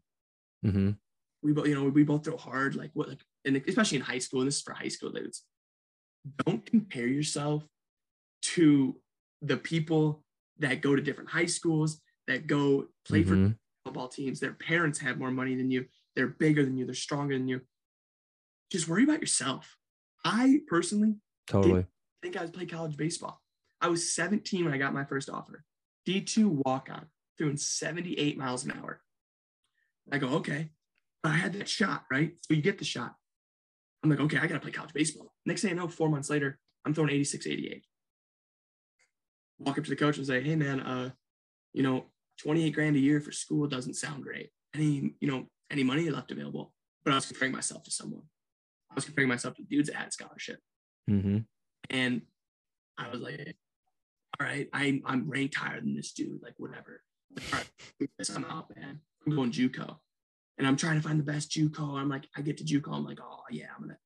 Mm-hmm. we both, you know, we both throw hard, like what, like, and especially in high school, and this is for high school dudes. Don't compare yourself to the people that go to different high schools, that go play for Mhm. football teams. Their parents have more money than you. They're bigger than you. They're stronger than you. Just worry about yourself. I personally Totally. think I was playing college baseball. I was 17 when I got my first offer. D2 walk on, doing 78 miles an hour. I go, okay. But I had that shot, right? So you get the shot. I'm like, okay, I got to play college baseball. Next thing I know, four months later, I'm throwing 86, 88. Walk up to the coach and say, hey, man, uh, you know, 28 grand a year for school doesn't sound great. Any, you know, any money left available? But I was comparing myself to someone. I was comparing myself to dudes that had scholarship. hmm And I was like, all right, I, I'm ranked higher than this dude, like whatever. All right, I'm out, man. I'm going JUCO. And I'm trying to find the best JUCO. I'm like, I get to JUCO. I'm like, oh yeah, I'm gonna,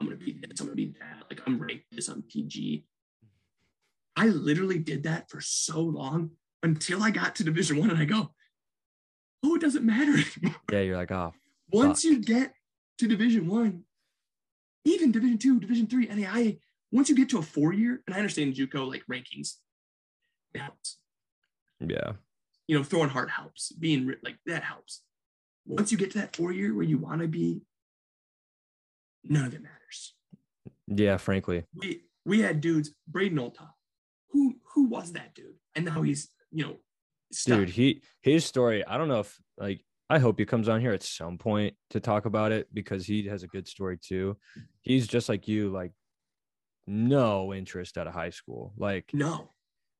I'm gonna be this, I'm gonna be that. Like I'm ranked this on PG. I literally did that for so long until I got to Division One, and I go, oh, it doesn't matter anymore. Yeah, you're like, oh, Once Fuck. you get to Division One, even Division Two, Division Three, NAIA, once you get to a four year, and I understand JUCO like rankings, it helps. yeah, You know, throwing hard helps. Being like that helps. Once you get to that four year where you want to be, none of it matters. yeah. Frankly, We we had dudes, Braden Olta. Who who was that dude? And now he's you know, dude, he his story. I don't know if like I hope he comes on here at some point to talk about it because he has a good story too. He's just like you, like no interest out of high school. Like no.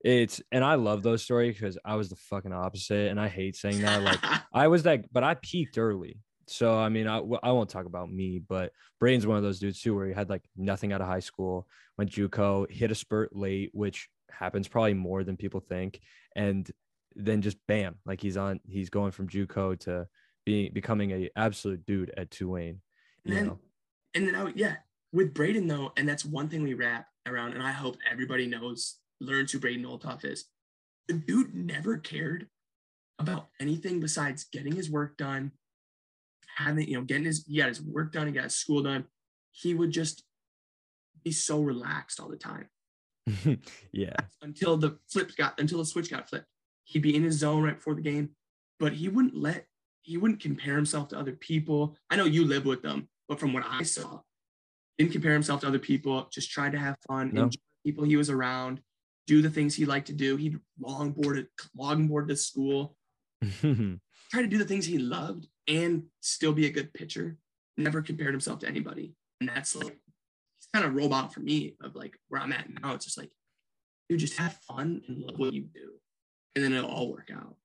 it's and I love those stories because I was the fucking opposite, and I hate saying that. Like I was that, but I peaked early. So I mean, I, I won't talk about me, but Braden's one of those dudes too, where he had like nothing out of high school, went JUCO, hit a spurt late, which happens probably more than people think, and then just bam, like he's on, he's going from JUCO to being becoming a absolute dude at Tulane. And then, know, and then I would, yeah, with Braden though, and that's one thing we wrap around, and I hope everybody knows, learns who Braden Olthoff is. The dude never cared about anything besides getting his work done, having, you know, getting his, he got his work done, he got his school done. He would just be so relaxed all the time yeah, until the flip got, until the switch got flipped. He'd be in his zone right before the game, but he wouldn't let, he wouldn't compare himself to other people. I know you live with them, but from what I saw, didn't compare himself to other people, just tried to have fun, No. enjoy the people he was around, do the things he liked to do. He'd longboard longboard to school, try to do the things he loved and still be a good pitcher. Never compared himself to anybody. And that's like he's kind of robot for me of like where I'm at now. It's just like, dude, just have fun and love what you do. And then it'll all work out.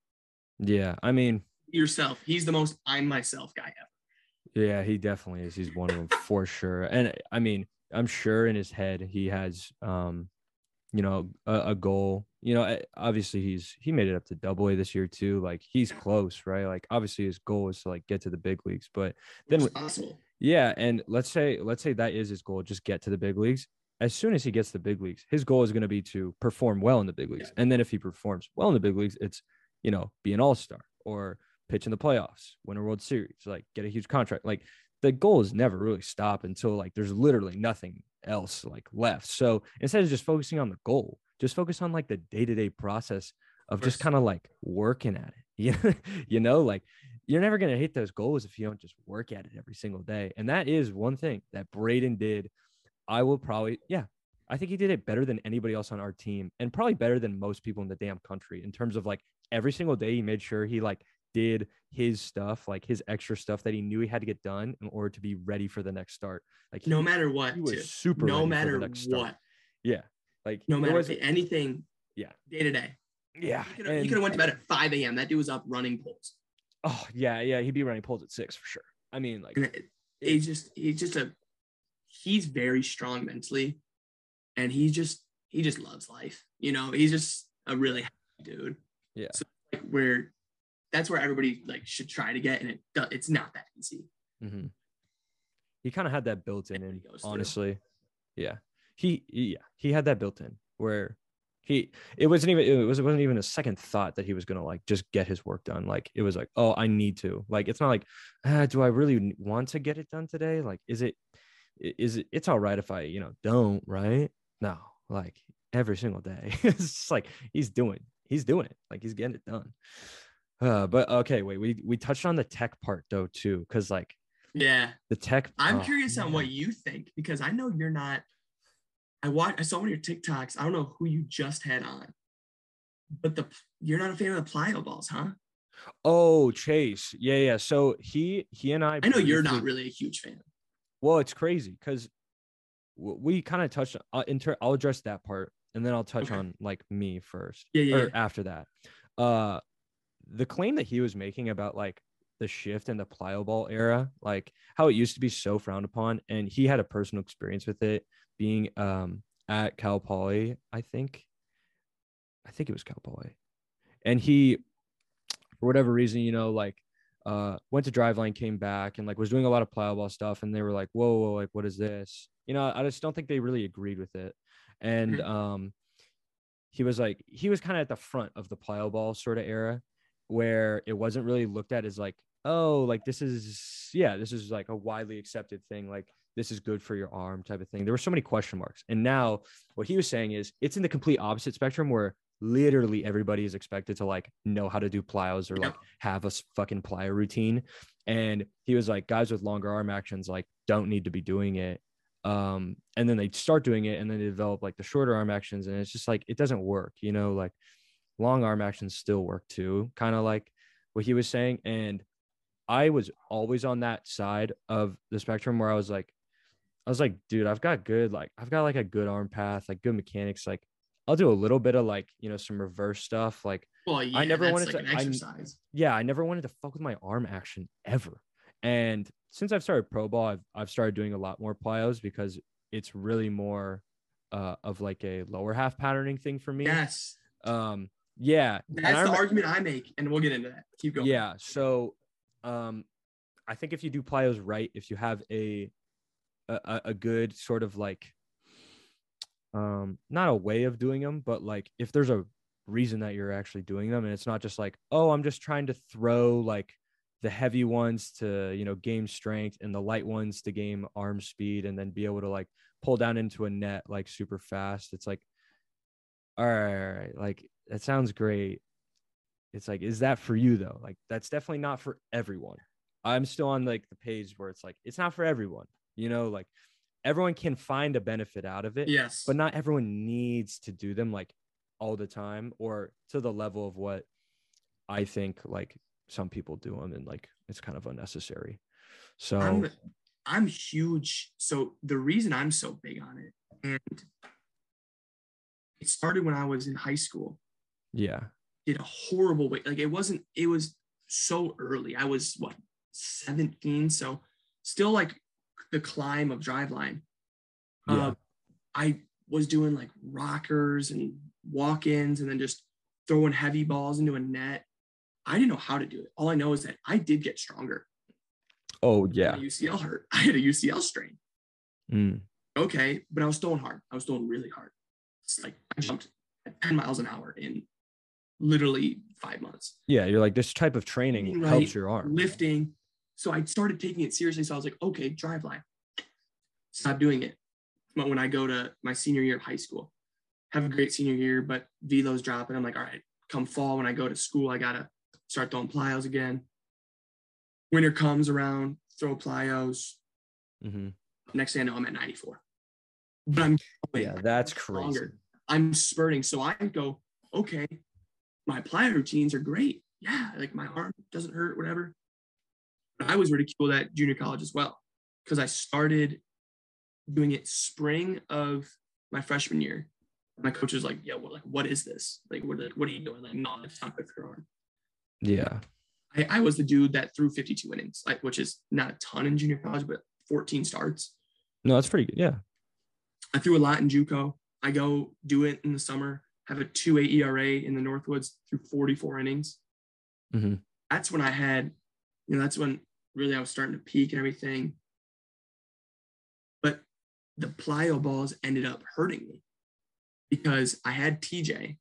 yeah. I mean, Yourself. He's the most I'm myself guy ever. Yeah, he definitely is. He's one of them for sure. And I mean, I'm sure in his head he has, um, you know, a, a goal. You know, obviously he's he made it up to Double A this year too. Like he's close, right? Like obviously his goal is to like get to the big leagues. But then It's possible. yeah, and let's say let's say that is his goal, just get to the big leagues. As soon as he gets the big leagues, his goal is going to be to perform well in the big leagues. And then if he performs well in the big leagues, it's you know be an all star or pitch in the playoffs, win a World Series, like get a huge contract. Like the goal is never really stop until like there's literally nothing else like left. So instead of just focusing on the goal, just focus on like the day to day process of just kind of like working at it. You you know, like you're never gonna hit those goals if you don't just work at it every single day. And that is one thing that Braden did. I will probably, yeah, I think he did it better than anybody else on our team, and probably better than most people in the damn country in terms of like every single day he made sure he like did his stuff, like his extra stuff that he knew he had to get done in order to be ready for the next start. Like No he- matter what, he was too. super no ready for the matter next start. what, yeah, like no matter was- anything, Yeah. day to day. yeah, He could have went to bed at 5 a.m. That dude was up running poles. Oh yeah, yeah, he'd be running poles at six for sure. I mean, like he's just he's just a he's very strong mentally, and he just he just loves life. You know, he's just a really happy dude. Yeah. So like where that's where everybody like should try to get, and it do- it's not that easy. mhm. he kind of had that built in, and goes through. honestly, yeah, he, he yeah he had that built in where he it wasn't even it was it wasn't even a second thought that he was gonna like just get his work done like it was like oh i need to like it's not like ah, do i really want to get it done today like is it is it it's all right if i you know don't right no like every single day it's just like he's doing he's doing it like he's getting it done uh but okay wait we we touched on the tech part though too because like Yeah. the tech I'm oh, curious on what you think because I know you're not. I watch. I saw one of your TikToks. I don't know who you just had on, but the you're not a fan of the plyo balls, huh? oh chase yeah yeah so he he and i I know you're not really a huge fan. Well, it's crazy because we kind of touched. I'll, inter- I'll address that part, and then I'll touch Okay. on like me first, Yeah, yeah, or yeah. after that. Uh, the claim that he was making about like the shift in the plyo ball era, like how it used to be so frowned upon, and he had a personal experience with it being um at Cal Poly, I think. I think it was Cal Poly, and he, for whatever reason, you know, like uh went to driveline came back and like was doing a lot of plyo ball stuff and they were like whoa, whoa like what is this? You know i just don't think they really agreed with it. And Mhm. um he was like he was kind of at the front of the plyo ball sort of era where it wasn't really looked at as like oh like this is yeah this is like a widely accepted thing like this is good for your arm type of thing. There were so many question marks. And now what he was saying is it's in the complete opposite spectrum where literally everybody is expected to like know how to do plyos or like have a fucking plyo routine. And he was like guys with longer arm actions like don't need to be doing it. Um and then they start doing it and then they develop like the shorter arm actions and it's just like it doesn't work you know like long arm actions still work too kind of like what he was saying. And i was always on that side of the spectrum where i was like i was like dude i've got good like i've got like a good arm path like good mechanics like i'll do a little bit of like you know some reverse stuff like Well, yeah, never wanted like to- an I- exercise. yeah, I never wanted to fuck with my arm action ever. And since I've started pro ball, I've I've started doing a lot more plyos because it's really more uh, of like a lower half patterning thing for me. yes, Um, yeah. that's I the argument I make, and we'll get into that. Keep going. yeah. So, um, I think if you do plyos right, if you have a, a- a good sort of like, um, not a way of doing them, but like if there's a reason that you're actually doing them, and it's not just like, oh, I'm just trying to throw like the heavy ones to you know gain strength and the light ones to gain arm speed, and then be able to like pull down into a net like super fast. It's like, all right, all right, like that sounds great it's like is that for you though like that's definitely not for everyone i'm still on like the page where it's like it's not for everyone you know like everyone can find a benefit out of it Yes. but not everyone needs to do them like all the time or to the level of what i think like some people do them and like it's kind of unnecessary so I'm I'm huge. So the reason I'm so big on it, and it started when I was in high school. yeah Did a horrible way. Like it wasn't. It was so early. I was what 17, so still like the climb of driveline. Yeah. Uh, I was doing like rockers and walk-ins, and then just throwing heavy balls into a net. I didn't know how to do it. All I know is that I did get stronger. oh yeah UCL hurt. I had a UCL strain. Mm. Okay, but I was throwing hard. I was throwing really hard. It's like I jumped 10 miles an hour in literally five months. yeah you're like this type of training Right. helps your arm Lifting. So I started taking it seriously. So I was like, okay, driveline. Stop doing it. But when I go to my senior year of high school, have a great senior year, but velo's dropping. And I'm like, all right, come fall when I go to school, I gotta start throwing plyos again. Winter comes around, throw plyos. Mhm. Next thing I know, I'm at 94. But I'm going yeah that's stronger. crazy I'm spurting. So I go, okay, my plyo routines are great. Yeah, like my arm doesn't hurt, whatever. I was ridiculed at junior college as well because I started doing it spring of my freshman year. My coach was like, "Yeah, well, like, what is this? Like, what, what are you doing? Like, no, it's not good for your arm." yeah I, I was the dude that threw 52 innings, like, which is not a ton in junior college, but 14 starts. no that's pretty good yeah I threw a lot in JUCO. I go do it in the summer, have a 2.8 ERA in the Northwoods through 44 innings. Mhm. That's when I had, you know, that's when really I was starting to peak and everything. But the plyo balls ended up hurting me because I had TJ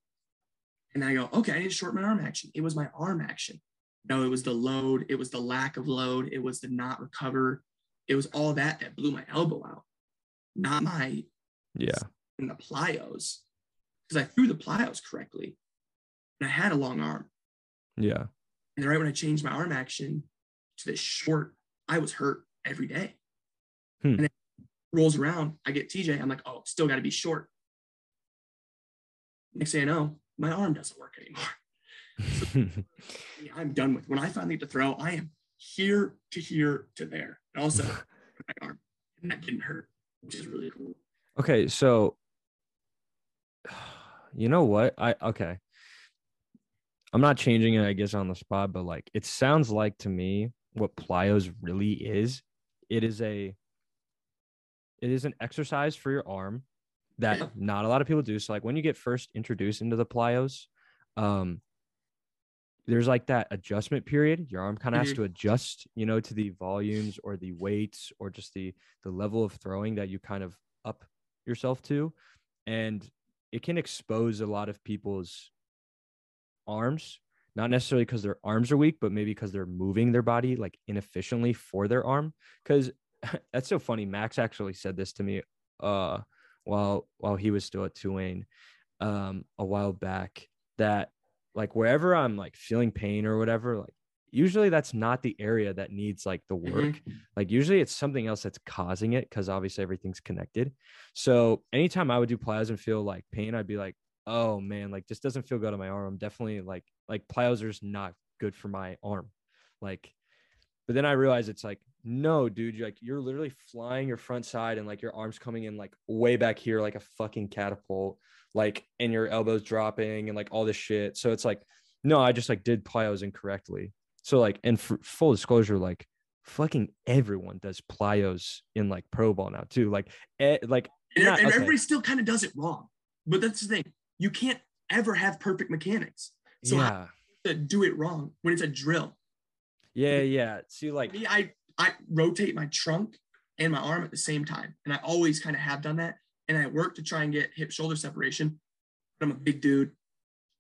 and I go, okay, I need to shorten my arm action. It was my arm action. No, it was the load. It was the lack of load. It was the not recover. It was all that that blew my elbow out, not my Yeah. in the plyos because I threw the plyos correctly and I had a long arm. Yeah. And then right when I changed my arm action to this short, I was hurt every day. Hmm. And it rolls around, I get TJ, I'm like, oh, still got to be short. Next thing I know, my arm doesn't work anymore. Yeah, I'm done with. When I finally get to throw, I am here to here to there. And also my arm, and that didn't hurt, which is really cool. okay. So, you know what? I, okay. I'm not changing it, I guess, on the spot, but like it sounds like to me what plyos really is. It is a, it is an exercise for your arm that not a lot of people do. So like when you get first introduced into the plyos, um, there's like that adjustment period. Your arm kind of has Mhm. to adjust, you know, to the volumes or the weights or just the the level of throwing that you kind of up yourself to, and it can expose a lot of people's arms. Not necessarily because their arms are weak, but maybe because they're moving their body like inefficiently for their arm. Because that's so funny. Max actually said this to me uh while while he was still at Tulane um a while back that like wherever I'm like feeling pain or whatever, like usually that's not the area that needs like the Mhm. work. Like usually it's something else that's causing it because obviously everything's connected. So anytime I would do plyos and feel like pain, I'd be like, oh man, like this doesn't feel good on my arm. I'm definitely like like plyos are just not good for my arm. Like, but then I realized it's like, no, dude, you're like you're literally flying your front side and like your arms coming in like way back here, like a fucking catapult, like and your elbows dropping and like all this shit. So it's like, no, I just like did plyos incorrectly. So like, and for full disclosure, like fucking everyone does plyos in like pro ball now too. Like, like And, not- and okay. everybody still kind of does it wrong. But that's the thing. You can't ever have perfect mechanics. So yeah, to do it wrong when it's a drill. yeah, yeah. See, like, Me, I I rotate my trunk and my arm at the same time, and I always kind of have done that. And I work to try and get hip shoulder separation. But I'm a big dude.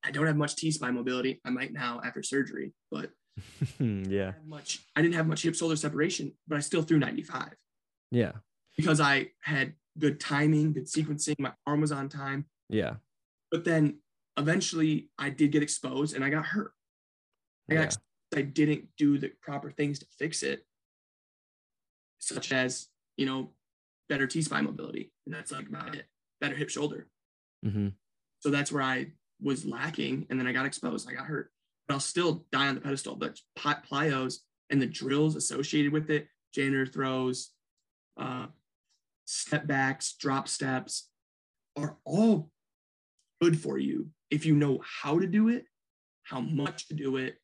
I don't have much T spine mobility. I might now after surgery, but yeah, don't much. I didn't have much hip shoulder separation, but I still threw 95 yeah, because I had good timing, good sequencing. My arm was on time. yeah, But then eventually I did get exposed and I got hurt. I got yeah, exposed. I didn't do the proper things to fix it, such as, you know, better T spine mobility. And that's like about it, better hip shoulder. hmm So that's where I was lacking. And then I got exposed. I got hurt. But I'll still die on the pedestal. But ply- plyos and the drills associated with it, janitor throws, uh, step backs, drop steps, are all good for you if you know how to do it, how much to do it,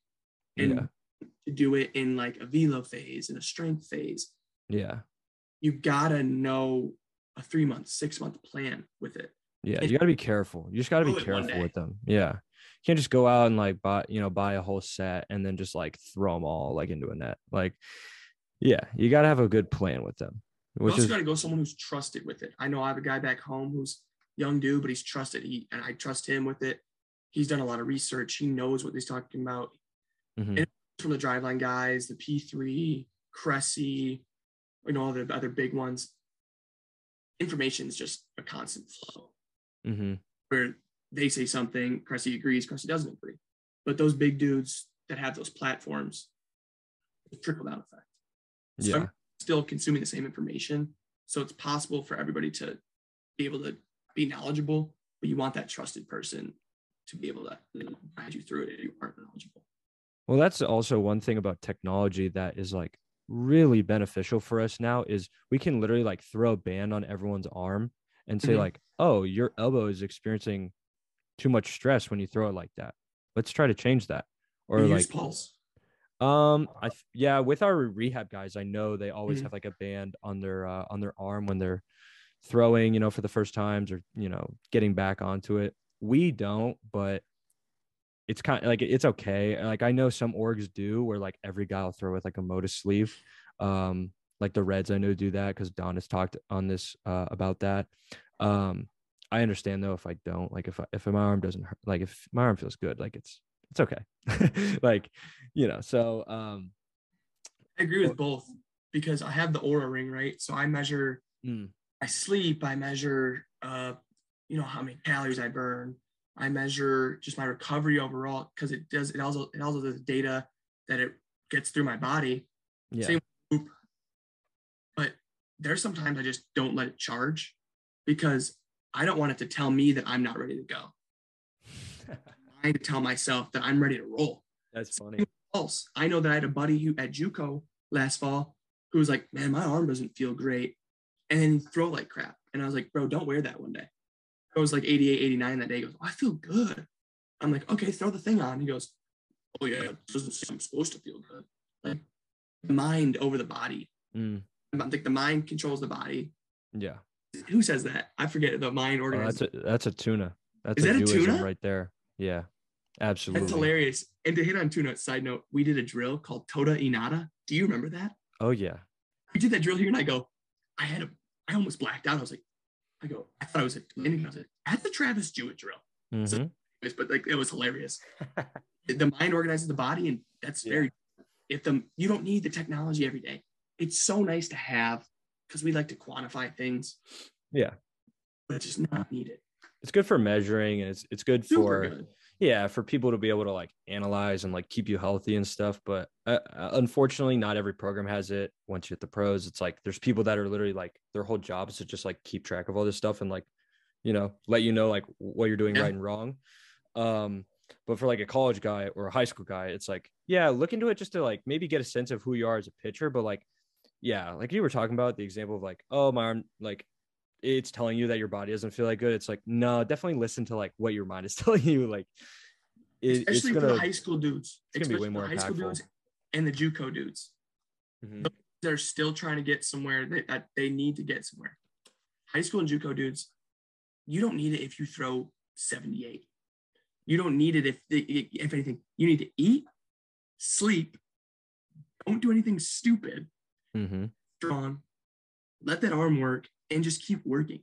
and yeah, to do it in like a velo phase and a strength phase. yeah, You gotta know a three month, six month plan with it. yeah. It- You got to be careful. You just got to be Do it one careful with them. Yeah, you can't just go out and like buy, you know, buy a whole set and then just like throw them all like into a net. Like, yeah, you got to have a good plan with them, You which also is gotta go someone who's trusted with it. I know I have a guy back home who's young dude, but he's trusted. He and I trust him with it. He's done a lot of research. He knows what he's talking about. Mhm. From the driveline guys, the P3, Cressey, and all the other big ones. Information is just a constant flow. Mhm. where they say something, Cressey agrees, Cressey doesn't agree. But those big dudes that have those platforms, the trickle down effect. So yeah, still consuming the same information. So it's possible for everybody to be able to be knowledgeable, but you want that trusted person to be able to guide you through it if you aren't knowledgeable. Well, that's also one thing about technology that is like really beneficial for us now is we can literally like throw a band on everyone's arm and say Mhm. like, "Oh, your elbow is experiencing too much stress when you throw it like that. Let's try to change that." Or You like use pulse. um I yeah, with our rehab guys, I know they always Mhm. have like a band on their uh, on their arm when they're throwing, you know, for the first times or, you know, getting back onto it. We don't, but it's kind of like it's okay. Like I know some orgs do where like every guy will throw with like a Motus sleeve. Um, like the Reds, I know do that because Don has talked on this uh, about that. Um, I understand though if I don't like if I, if my arm doesn't hurt, like if my arm feels good, like it's it's okay. like, you know, so um I agree with both because I have the Oura ring, right? So I measure mm, I sleep, I measure uh you know how many calories I burn. I measure just my recovery overall because it does it also it also does data that it gets through my body. yeah. Same But there's sometimes I just don't let it charge because I don't want it to tell me that I'm not ready to go. I need to tell myself that I'm ready to roll. That's funny. Pulse. I know that I had a buddy who at JUCO last fall who was like, "Man, my arm doesn't feel great," and throw like crap. And I was like, "Bro, don't wear that one day." I was like 88, 89 that day. He goes, "I feel good." I'm like, "Okay, throw the thing on." He goes, "Oh yeah, it doesn't say I'm supposed to feel good." Like mind over the body. Mm, I think the mind controls the body. yeah. Who says that? I forget. The mind Oh, that's a that's a tuna. That's Is a that a tuna? right there. Yeah. Absolutely. That's hilarious. And to hit on tuna, side note, we did a drill called Toda Inada. Do you remember that? Oh yeah. We did that drill here, and I go, I had a, I almost blacked out. I was like, I go, I thought I was like landing. I was like, at the Travis Jewett drill. Mhm. But like, it was hilarious. the mind organizes the body, and that's very. If the you don't need the technology every day, it's so nice to have because we like to quantify things, yeah. but it's just not needed. It's good for measuring and it's it's good Super for good. Yeah for people to be able to like analyze and like keep you healthy and stuff but uh, uh, unfortunately not every program has it once you hit the pros it's like there's people that are literally like their whole job is to just like keep track of all this stuff and like you know let you know like what you're doing Yeah. right and wrong um but for like a college guy or a high school guy it's like yeah look into it just to like maybe get a sense of who you are as a pitcher but like yeah like you were talking about the example of like oh my arm like it's telling you that your body doesn't feel like good it's like no definitely listen to like what your mind is telling you like it, it's Especially for the high school dudes. it's gonna be way more high school impactful. dudes and the JUCO dudes. Mhm. they're still trying to get somewhere that, that they need to get somewhere. High school and JUCO dudes, you don't need it if you throw 78. You don't need it if if anything. You need to eat, sleep, don't do anything stupid, Mhm. strong, let that arm work, and just keep working.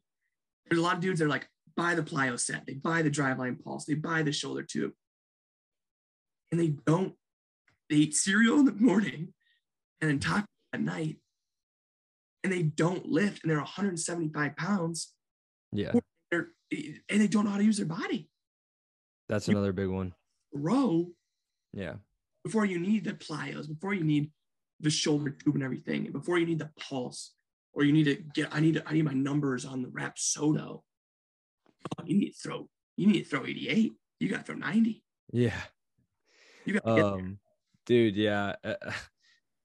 There's a lot of dudes that are like, buy the plyo set, they buy the driveline pulse, they buy the shoulder tube, and they don't. They eat cereal in the morning and then taco at night, and they don't lift, and they're 175 pounds, yeah and they don't know how to use their body. that's You- another big one Row yeah before you need the plyos, before you need the shoulder tube and everything, before you need the pulse, or you need to get, I need, to, I need my numbers on the Rapsodo. Oh, you need to throw, you need to throw 88. You got to throw 90. yeah You got um dude yeah uh,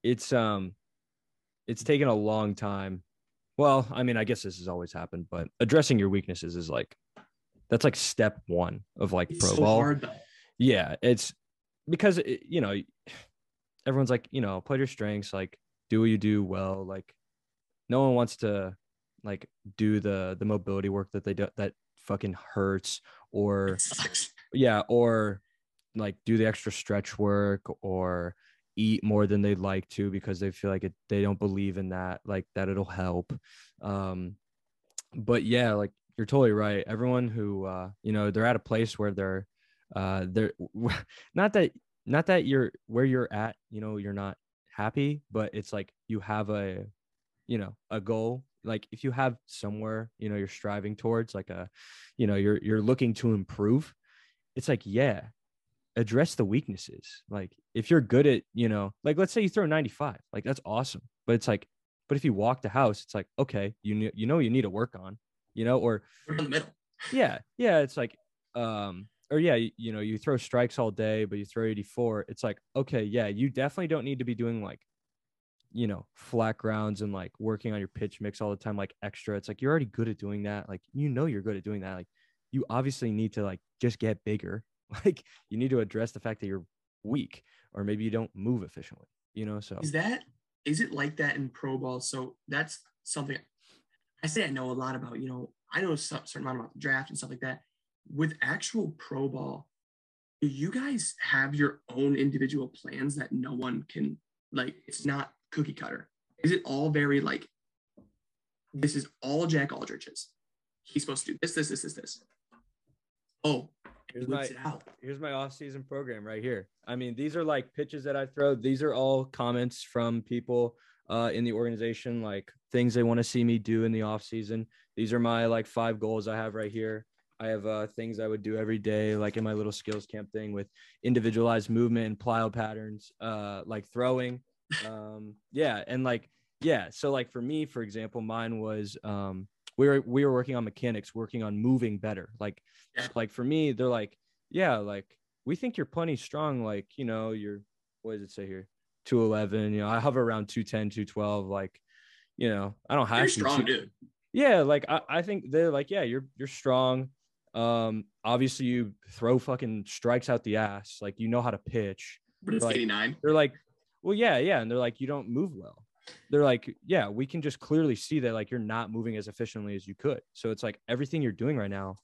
it's um it's taken a long time well i mean i guess this has always happened but addressing your weaknesses is like that's like step one of like it's pro so ball hard yeah it's because it, you know everyone's like you know play your strengths like do what you do well like no one wants to like do the the mobility work that they do that fucking hurts or yeah or like do the extra stretch work or eat more than they'd like to because they feel like it they don't believe in that like that it'll help. Um but yeah like you're totally right. Everyone who uh you know they're at a place where they're uh they're not that not that you're where you're at you know you're not happy but it's like you have a you know a goal like if you have somewhere you know you're striving towards like a you know you're you're looking to improve it's like yeah address the weaknesses like if you're good at you know like let's say you throw 95 like that's awesome but it's like but if you walk the house it's like okay you kn- you know you need to work on you know or in the middle. yeah yeah it's like um or yeah you, you know you throw strikes all day but you throw 84 it's like okay yeah you definitely don't need to be doing like you know flat grounds and like working on your pitch mix all the time like extra it's like you're already good at doing that like you know you're good at doing that like you obviously need to like just get bigger like you need to address the fact that you're weak or maybe you don't move efficiently you know so Is that is it like that in pro ball? So that's something I say I know a lot about. You know, I know a certain amount about the draft and stuff like that. With actual pro ball, do you guys have your own individual plans that no one can like? It's not cookie cutter. Is it all very like? This is all Jack Aldrich's. he's supposed to do this, this, this, this, this. Oh, Here's my- here's my off-season program right here. I mean, these are like pitches that I throw. These are all comments from people uh, in the organization, like things they want to see me do in the off-season. These are my like five goals I have right here. I have uh, things I would do every day, like in my little skills camp thing with individualized movement and plyo patterns, uh, like throwing. Um, yeah, and like yeah, so like for me, for example, mine was um, we were we were working on mechanics, working on moving better. Like Yeah. like for me, they're like yeah, like we think you're plenty strong. Like, you know, you're, what does it say here? 211. You know, I hover around 210, 212. Like, you know, I don't have You're to. strong, dude. Yeah. Like, I, I think they're like, yeah, you're, you're strong. Um, obviously, you throw fucking strikes out the ass. Like, you know how to pitch. But it's Like- 89. They're like, well, yeah, yeah. And they're like, you don't move well. They're like, yeah, we can just clearly see that like you're not moving as efficiently as you could. So it's like everything you're doing right now,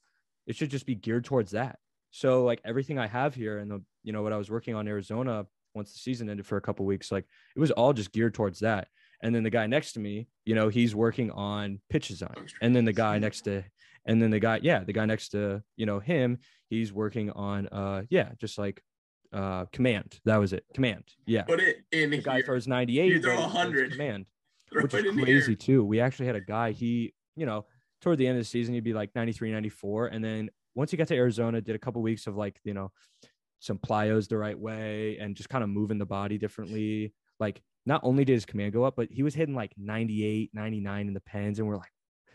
it should just be geared towards that. So like everything I have here and the you know what I was working on Arizona once the season ended for a couple weeks, like it was all just geared towards that. And then the guy next to me, you know, he's working on pitch design. And then the guy next to and then the guy, yeah, the guy next to, you know, him, he's working on uh yeah, just like uh command. That was it. Command. Yeah. Put it in The guy throws 98. You throw but 100. Command Throw which is in here. crazy too. We actually had a guy, he, you know, toward the end of the season, he'd be like 93, 94. And then once he got to Arizona, did a couple weeks of like, you know, some plyos the right way and just kind of moving the body differently. Like, not only did his command go up, but he was hitting like 98, 99 in the pens. And we're like,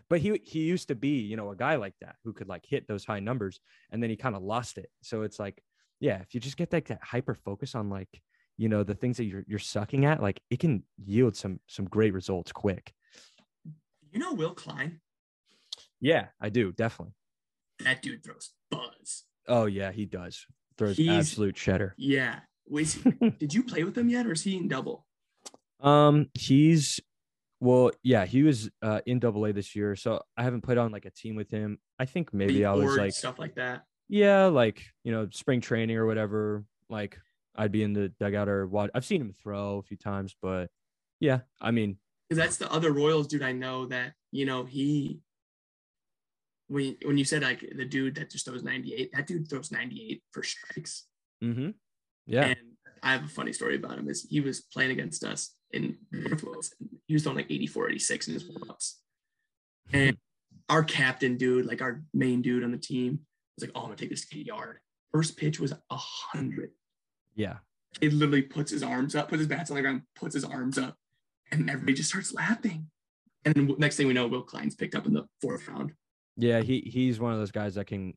but he he used to be, you know, a guy like that who could like hit those high numbers and then he kind of lost it. So it's like, yeah, if you just get like that hyper focus on like, you know, the things that you're you're sucking at, like it can yield some some great results quick. You know Will Klein? Yeah, I do definitely. That dude throws buzz. Oh yeah, he does. Throws He's- absolute cheddar. Yeah. Wait, did you play with him yet, or is he in double? Um, he's well, yeah, he was uh in double A this year, so I haven't played on like a team with him. I think maybe I was like, stuff like that. Yeah, like you know, spring training or whatever. Like I'd be in the dugout or watch. I've seen him throw a few times, but yeah, I mean, Because that's the other Royals dude I know that you know he. When when you said like the dude that just throws 98, that dude throws 98 for strikes. mm-hmm. yeah, And I have a funny story about him. Is he was playing against us in Northwoods. And he was throwing like 84, 86 in his warm-ups. And our captain dude, like our main dude on the team, was like, "Oh, I'm gonna take this to yard." First pitch was a hundred. yeah, He literally puts his arms up, puts his bats on the ground, puts his arms up, and everybody just starts laughing. And then next thing we know, Will Klein's picked up in the fourth round. yeah. He he's one of those guys that can.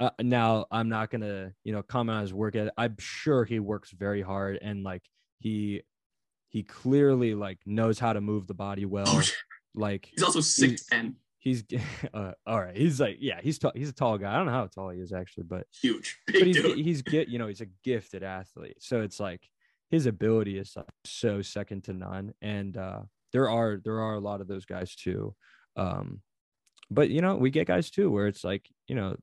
Uh, now I'm not gonna you know comment on his work. I'm sure he works very hard and like he he clearly like knows how to move the body well. Oh, Like he's also six ten, he's uh, all right. He's like yeah, he's tall. He's a tall guy. I don't know how tall he is actually, but huge, but big he's dude. he's get you know he's a gifted athlete. So it's like his ability is like so second to none. And uh, there are there are a lot of those guys too. Um, but you know we get guys too where it's like you know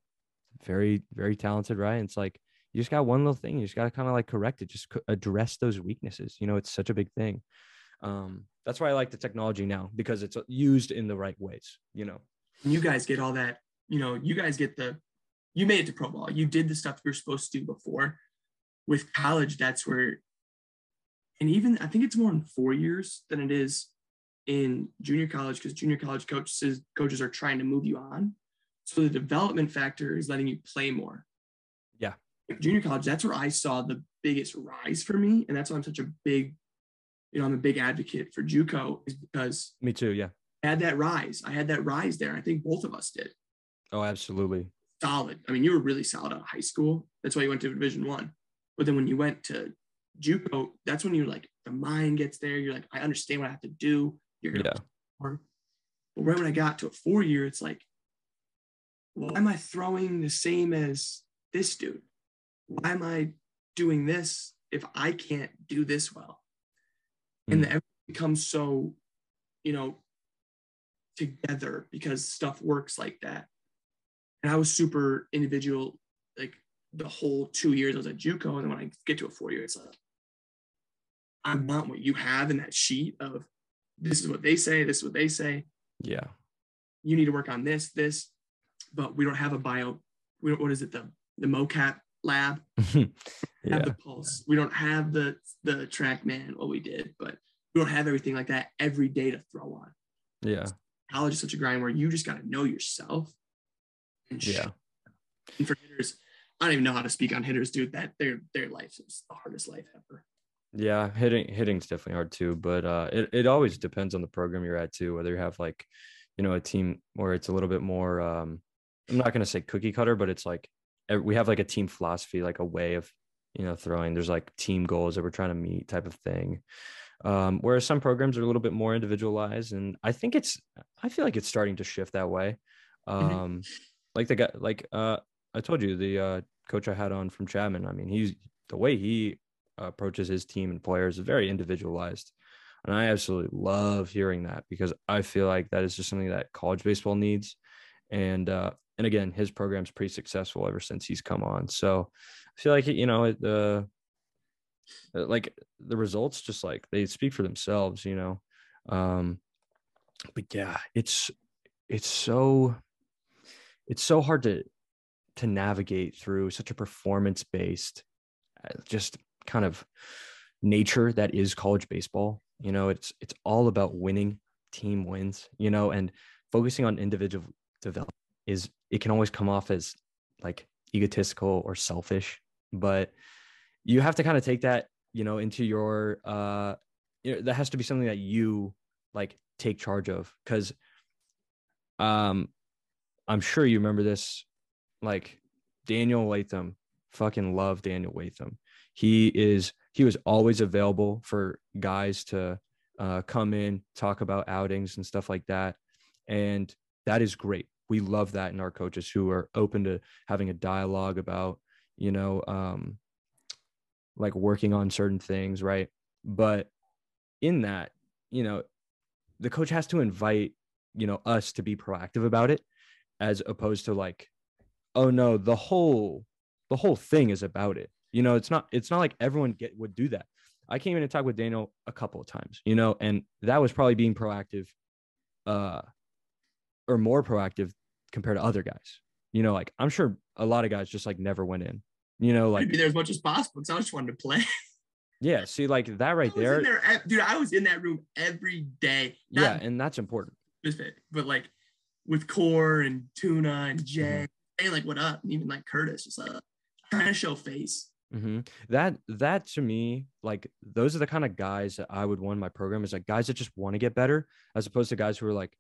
very very talented, right? And it's like you just got one little thing. You just got to kind of like correct it, just address those weaknesses. You know, it's such a big thing. Um, that's why I like the technology now because it's used in the right ways. You know. And you guys get all that, you know, you guys get the, you made it to pro ball. You did the stuff you were supposed to do before. With college, that's where, and even I think it's more in four years than it is in junior college because junior college coaches coaches are trying to move you on. So the development factor is letting you play more. Yeah. Junior college, that's where I saw the biggest rise for me. And that's why I'm such a big, you know, I'm a big advocate for JUCO is because Me too. Yeah. I had that rise. I had that rise there. I think both of us did Oh, absolutely. solid. I mean, you were really solid out of high school. That's why you went to Division One. But then when you went to JUCO, that's when you're like the mind gets there. You're like, I understand what I have to do. You're gonna Yeah. But right when I got to a four year, it's like, why am I throwing the same as this dude? Why am I doing this if I can't do this well? And Mm. the everything becomes so, you know, together because stuff works like that. And I was super individual, like the whole two years I was at JUCO, and then when I get to a four year, it's like I want what you have in that sheet of this is what they say, this is what they say. Yeah. You need to work on this, this. but we don't have a bio. We don't, what is it? The the mocap lab yeah. have the pulse. We don't have the the TrackMan. What we did, but we don't have everything like that every day to throw on. Yeah. College is such a grind where you just got to know yourself. And sh- Yeah. And for hitters, I don't even know how to speak on hitters, dude. That their their life is the hardest life ever. Yeah, hitting hitting's definitely hard too, but uh it, it always depends on the program you're at too, whether you have like, you know, a team where it's a little bit more um I'm not gonna say cookie cutter, but it's like we have like a team philosophy, like a way of, you know, throwing. There's like team goals that we're trying to meet type of thing. Um, whereas some programs are a little bit more individualized, and I think it's I feel like it's starting to shift that way. Mhm. Um like the guy like uh I told you the uh coach I had on from Chapman, I mean, he's the way he approaches his team and players is very individualized. And I absolutely love hearing that because I feel like that is just something that college baseball needs. And uh, and again, his program's pretty successful ever since he's come on. So I feel like you know the uh, like the results just like they speak for themselves, you know. Um, but yeah, it's it's so it's so hard to to navigate through such a performance based just kind of nature that is college baseball you know it's it's all about winning team wins you know and focusing on individual development is it can always come off as like egotistical or selfish but you have to kind of take that you know into your uh you know, that has to be something that you like take charge of because um i'm sure you remember this like daniel latham fucking love daniel latham. He is he was always available for guys to uh, come in talk about outings and stuff like that and that is great we love that in our coaches who are open to having a dialogue about you know um like working on certain things right? But in that you know the coach has to invite you know us to be proactive about it as opposed to like oh no the whole the whole thing is about it. You know it's not it's not like everyone get would do that. I came in and talked with daniel a couple of times you know and that was probably being proactive uh or more proactive compared to other guys you know like i'm sure a lot of guys just like never went in you know Like, be there as much as possible because I just wanted to play. yeah see like that right there there, dude. I was in that room every day. Not yeah and that's important but like with Core and Tuna and Jay, Mm-hmm. saying like what up, and even like Curtis, just uh, trying to show face. hmm That that to me, like those are the kind of guys that I would want in my program is like guys that just want to get better, as opposed to guys who are like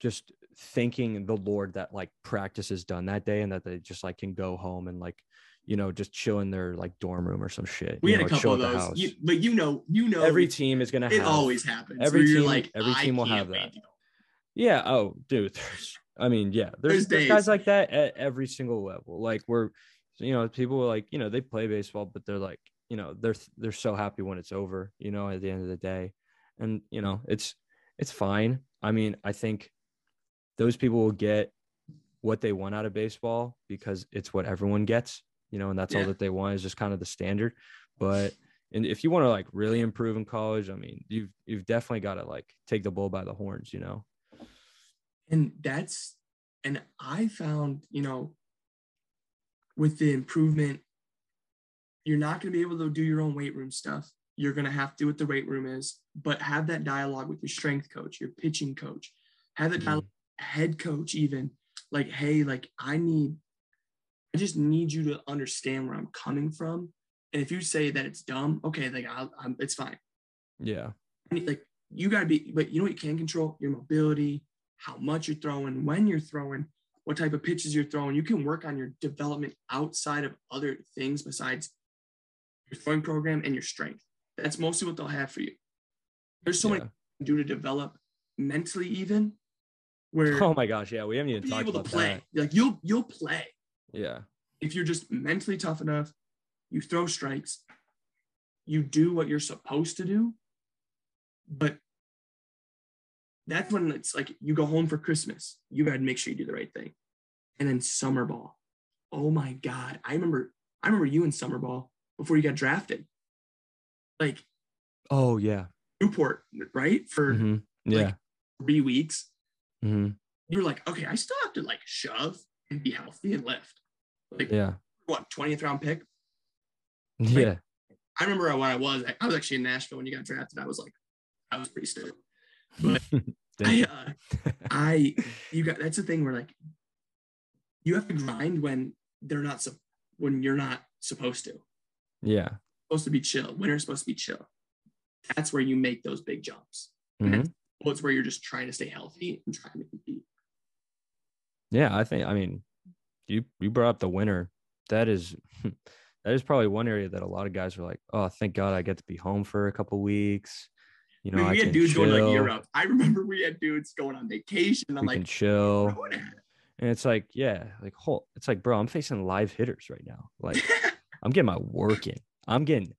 just thanking the Lord that like practice is done that day and that they just like can go home and like you know just chill in their like dorm room or some shit. We you had know, a couple of those, you, but you know, you know, Every team is gonna it have always happens. every team- like, every team will have that. Yeah. Oh, dude. There's, I mean, yeah. There's, There's there's guys like that at every single level. Like we're, you know, people are like, you know, they play baseball, but they're like, you know, they're they're so happy when it's over. You know, at the end of the day, and you know, it's it's fine. I mean, I think those people will get what they want out of baseball because it's what everyone gets. You know, and that's all that they want is just kind of the standard. But and if you want to like really improve in college, I mean, you've you've definitely got to like take the bull by the horns. You know. and that's and i found you know with the improvement you're not going to be able to do your own weight room stuff you're going to have to do what the weight room is but have that dialogue with your strength coach your pitching coach have that Mhm. dialogue head coach even like hey like i need i just need you to understand where i'm coming from and if you say that it's dumb okay like I'll, I'm, it's fine Yeah. Like you got to be, but you know what you can control? Your mobility, how much you're throwing, when you're throwing, what type of pitches you're throwing. You can work on your development outside of other things besides your throwing program and your strength. That's mostly what they'll have for you. There's so yeah. many you can do to develop mentally, even where Oh my gosh, yeah, we haven't even talked able about to play. that. Like you'll you'll play Yeah, if you're just mentally tough enough. You throw strikes. You do what you're supposed to do, but that's when it's like you go home for Christmas. You got to make sure you do the right thing. And then summer ball. Oh my God. I remember, I remember you in summer ball before you got drafted. Like Oh yeah. Newport, right? For Mhm. Yeah. three weeks. Hmm you're like, okay, I still have to like shove and be healthy and lift. Like, Yeah. what, 20th round pick? Yeah. I remember when I was, I was actually in Nashville when you got drafted. I was like, I was pretty stoked. But I, uh, I, you got, that's the thing where like, you have to grind when they're not, when you're not supposed to. yeah. Supposed to be chill. Winter's supposed to be chill. That's where you make those big jumps. Mhm. It's where you're just trying to stay healthy and trying to compete. Yeah, I think I mean you you brought up the winter. That is that is probably one area that a lot of guys are like, oh, thank God I get to be home for a couple weeks. You know, I mean, we had dudes going to like chill. Europe. I remember we had dudes going on vacation. I'm We like, can chill. And it's like, yeah, like whole it's like, bro, I'm facing live hitters right now. Like. I'm getting my work in. I'm getting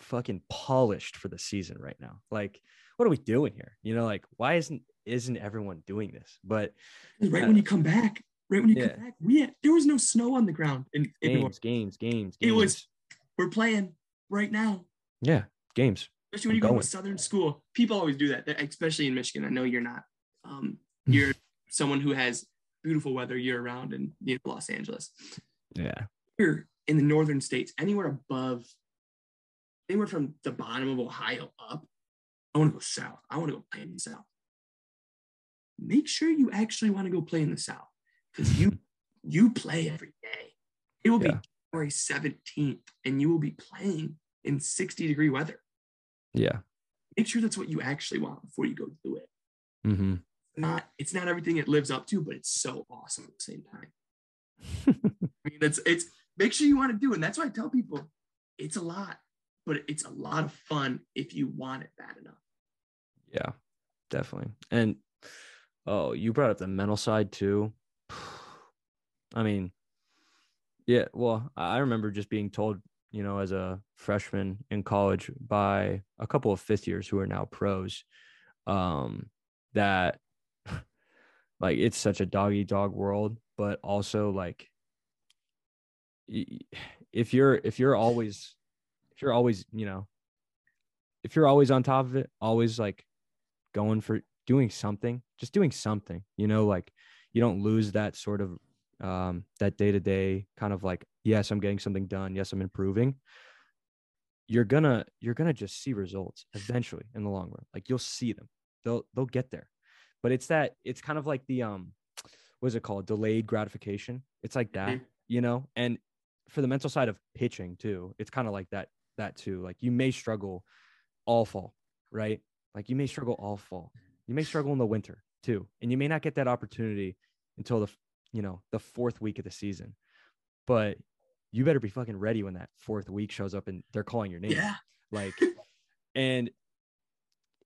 fucking polished for the season right now. Like, what are we doing here? You know, like why isn't isn't everyone doing this? But right when you come back, right when you Yeah. come back, we had, there was no snow on the ground. In, in New games, games, games, It was- we're playing right now. yeah, games. Especially when you I'm go to going. a southern school, people always do that. Especially in Michigan. I know you're not. Um, you're someone who has beautiful weather year round in you know, Los Angeles. Yeah. Here in the northern states, anywhere above, anywhere from the bottom of Ohio up, I want to go south. I want to go play in the south. Make sure you actually want to go play in the south because you you play every day. It will Yeah. be January 17th and you will be playing in 60 degree weather. Yeah. Make sure that's what you actually want before you go do it. Mm-hmm. Not it's not everything it lives up to, but it's so awesome at the same time. I mean, it's it's make sure you want to do it. And that's why I tell people it's a lot, but it's a lot of fun if you want it bad enough. Yeah, definitely. And oh, you brought up the mental side too. I mean, yeah, well, I remember just being told, you know, as a freshman in college by a couple of fifth years who are now pros, um, that like it's such a doggy dog world, but also like if you're if you're always if you're always, you know, if you're always on top of it, always like going for doing something, just doing something, you know, like you don't lose that sort of um that day to day kind of like, yes, I'm getting something done, yes, I'm improving. You're gonna you're gonna just see results eventually in the long run. Like you'll see them. They'll they'll get there. But it's that it's kind of like the um what is it called? Delayed gratification. It's like that, Mhm. you know? And for the mental side of pitching too, it's kind of like that that too. Like you may struggle all fall, right? Like you may struggle all fall. You may struggle in the winter too, and you may not get that opportunity until the you know the fourth week of the season. But you better be fucking ready when that fourth week shows up and they're calling your name. Yeah. Like, and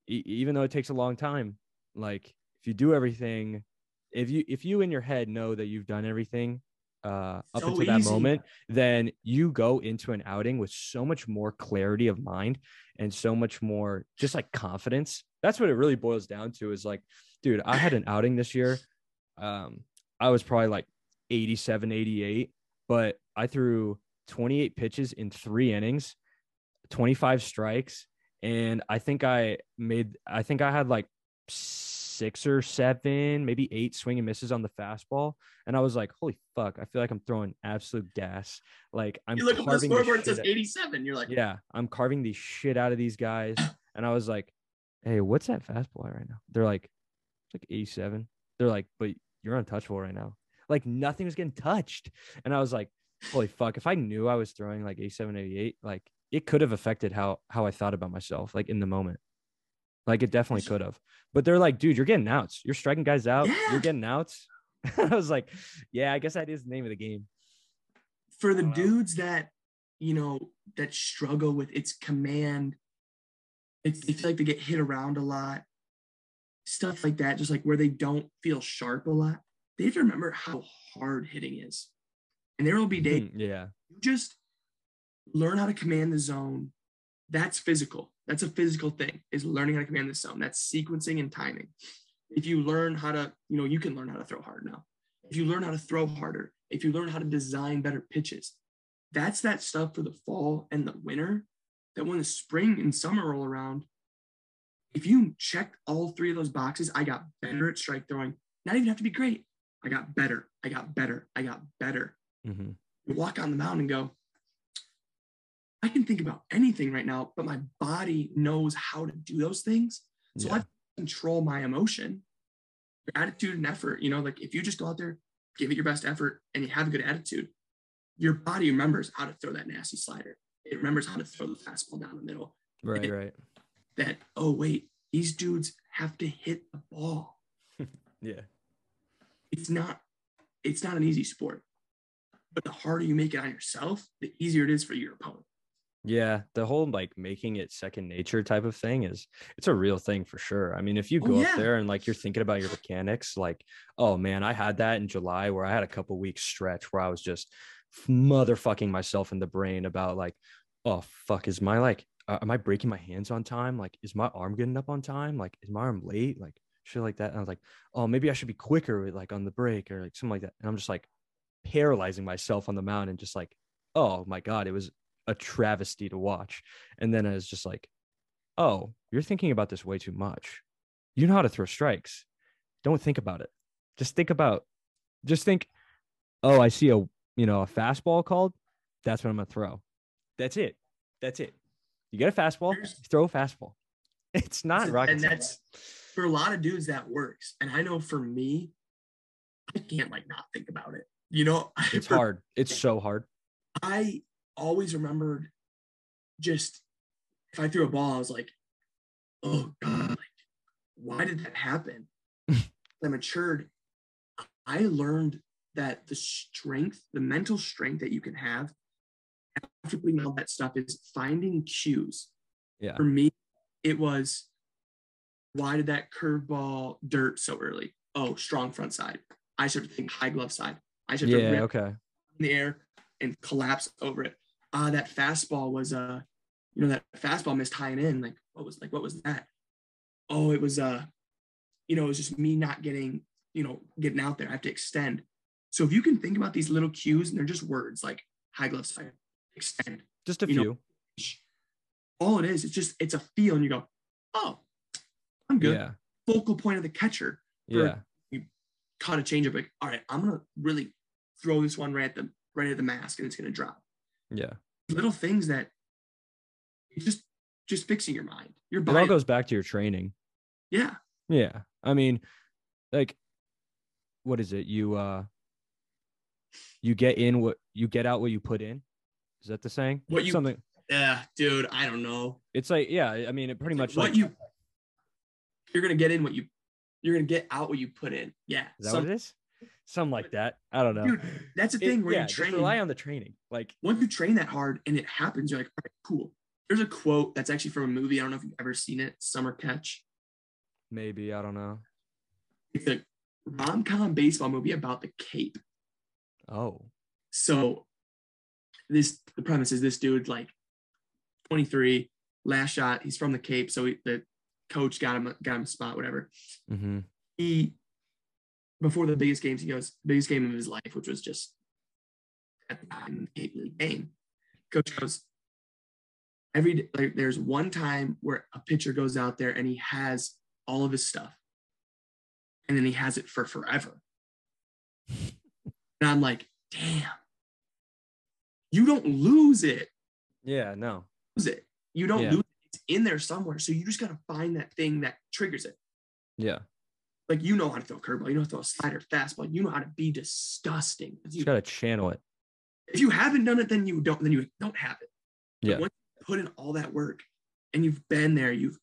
e- even though it takes a long time, like if you do everything, if you if you in your head know that you've done everything uh, up So until that easy. moment, then you go into an outing with so much more clarity of mind and so much more just like confidence. That's what it really boils down to. Is like, dude, I had an outing this year. Um, I was probably like 87, 88, but I threw 28 pitches in three innings, 25 strikes, and I think I made I think I had like six or seven, maybe eight swing and misses on the fastball. And I was like, holy fuck, I feel like I'm throwing absolute gas. Like I'm You look at the scoreboard, it says out- 87. You're like, yeah, I'm carving the shit out of these guys. And I was like, hey, what's that fastball right now? They're like, it's like 87. They're like, but you're untouchable right now. Like nothing was getting touched. And I was like, holy fuck, if I knew I was throwing like 87, 88, like it could have affected how how I thought about myself, like in the moment. Like it definitely could have. But they're like, dude, you're getting outs. You're striking guys out. Yeah. You're getting outs. I was like, yeah, I guess that is the name of the game. for the Wow. dudes that you know that struggle with its command it's, they feel like they get hit around a lot stuff like that just like where they don't feel sharp a lot they have to remember how hard hitting is and there will be days Hmm, yeah. you just learn how to command the zone that's physical that's a physical thing is learning how to command the zone that's sequencing and timing if you learn how to you know you can learn how to throw hard now if you learn how to throw harder if you learn how to design better pitches that's that stuff for the fall and the winter that when the spring and summer roll around if you check all three of those boxes i got better at strike throwing not even have to be great. I got better. I got better. I got better. hmm You walk on the mound and go, I can think about anything right now, but my body knows how to do those things. So Yeah. I control my emotion, your attitude and effort. You know, like if you just go out there, give it your best effort, and you have a good attitude, your body remembers how to throw that nasty slider. It remembers how to throw the fastball down the middle. Right, right. That, oh, wait, these dudes have to hit the ball. Yeah. It's not, it's not an easy sport. But the harder you make it on yourself, the easier it is for your opponent. Yeah, the whole like making it second nature type of thing is it's a real thing for sure. I mean, if you Oh, go yeah. up there and like you're thinking about your mechanics, like, oh man, I had that in July where I had a couple weeks stretch where I was just motherfucking myself in the brain about like, oh fuck, is my like, uh, am I breaking my hands on time? Like, is my arm getting up on time? Like, is my arm late? Like, shit like that. And I was like, oh, maybe I should be quicker with like on the break or like something like that. And I'm just like paralyzing myself on the mound and just like, oh my god, it was a travesty to watch. And then I was just like, oh, you're thinking about this way too much. You know how to throw strikes. Don't think about it. Just think about, just think, oh, I see a, you know, a fastball called. That's what I'm going to throw. That's it. That's it. You get a fastball, throw a fastball. It's not rocket and that's for a lot of dudes that works. And I know for me, I can't like not think about it. You know, It's for- hard. It's so hard. I always remembered just if I threw a ball, I was like, oh God, like, why did that happen? I matured. I learned that the strength, the mental strength that you can have after putting all that stuff is finding cues. Yeah. For me, it was why did that curveball dirt so early? Oh, strong front side. I should think high glove side. I should Yeah. rip Okay. in the air and collapse over it. Ah, that fastball was uh, you know, that fastball missed high and in. Like, what was like what was that? Oh, it was uh, you know, it was just me not getting, you know, getting out there. I have to extend. So if you can think about these little cues and they're just words like high glove side, extend. Just a You know, few. All it is, it's just it's a feel, and you go, oh, I'm good. Yeah. Focal point of the catcher. for- Yeah. Caught a changeup, like, all right, I'm gonna really throw this one right at the right at the mask, and it's gonna drop. Yeah. little things that just just fixing your mind your It all body goes back to your training. yeah Yeah. I mean, like, what is it? You uh you get in what you get out what you put in. Is that the saying? What you- something yeah dude i don't know it's like, yeah, I mean it pretty much what like you you're gonna get in what you you're gonna get out what you put in yeah is that some- what it is? Something like that. I don't know. dude that's the It- thing where yeah, you train rely on the training. Like once you train that hard and it happens you're like all right cool there's a quote that's actually from a movie i don't know if you've ever seen it summer catch maybe, I don't know. it's a rom-com baseball movie about the cape Oh. So this the premise is this dude like 23, last shot. He's from the Cape, so he, the coach got him got him a spot, whatever. Mm-hmm. He before the biggest games, he goes biggest game of his life, which was just at the time the game. Coach goes every day, like there's one time where a pitcher goes out there and he has all of his stuff, and then he has it for forever. And I'm like, damn, you don't lose it. Yeah, no. Lose it. You don't Yeah. lose it. It's in there somewhere. So you just gotta find that thing that triggers it. Yeah. Like you know how to throw a curveball, you know how to throw a slider, fastball, you know how to be disgusting. You you, gotta channel it. if you haven't done it, then you don't, then you don't have it. But Yeah. once you put in all that work and you've been there, you've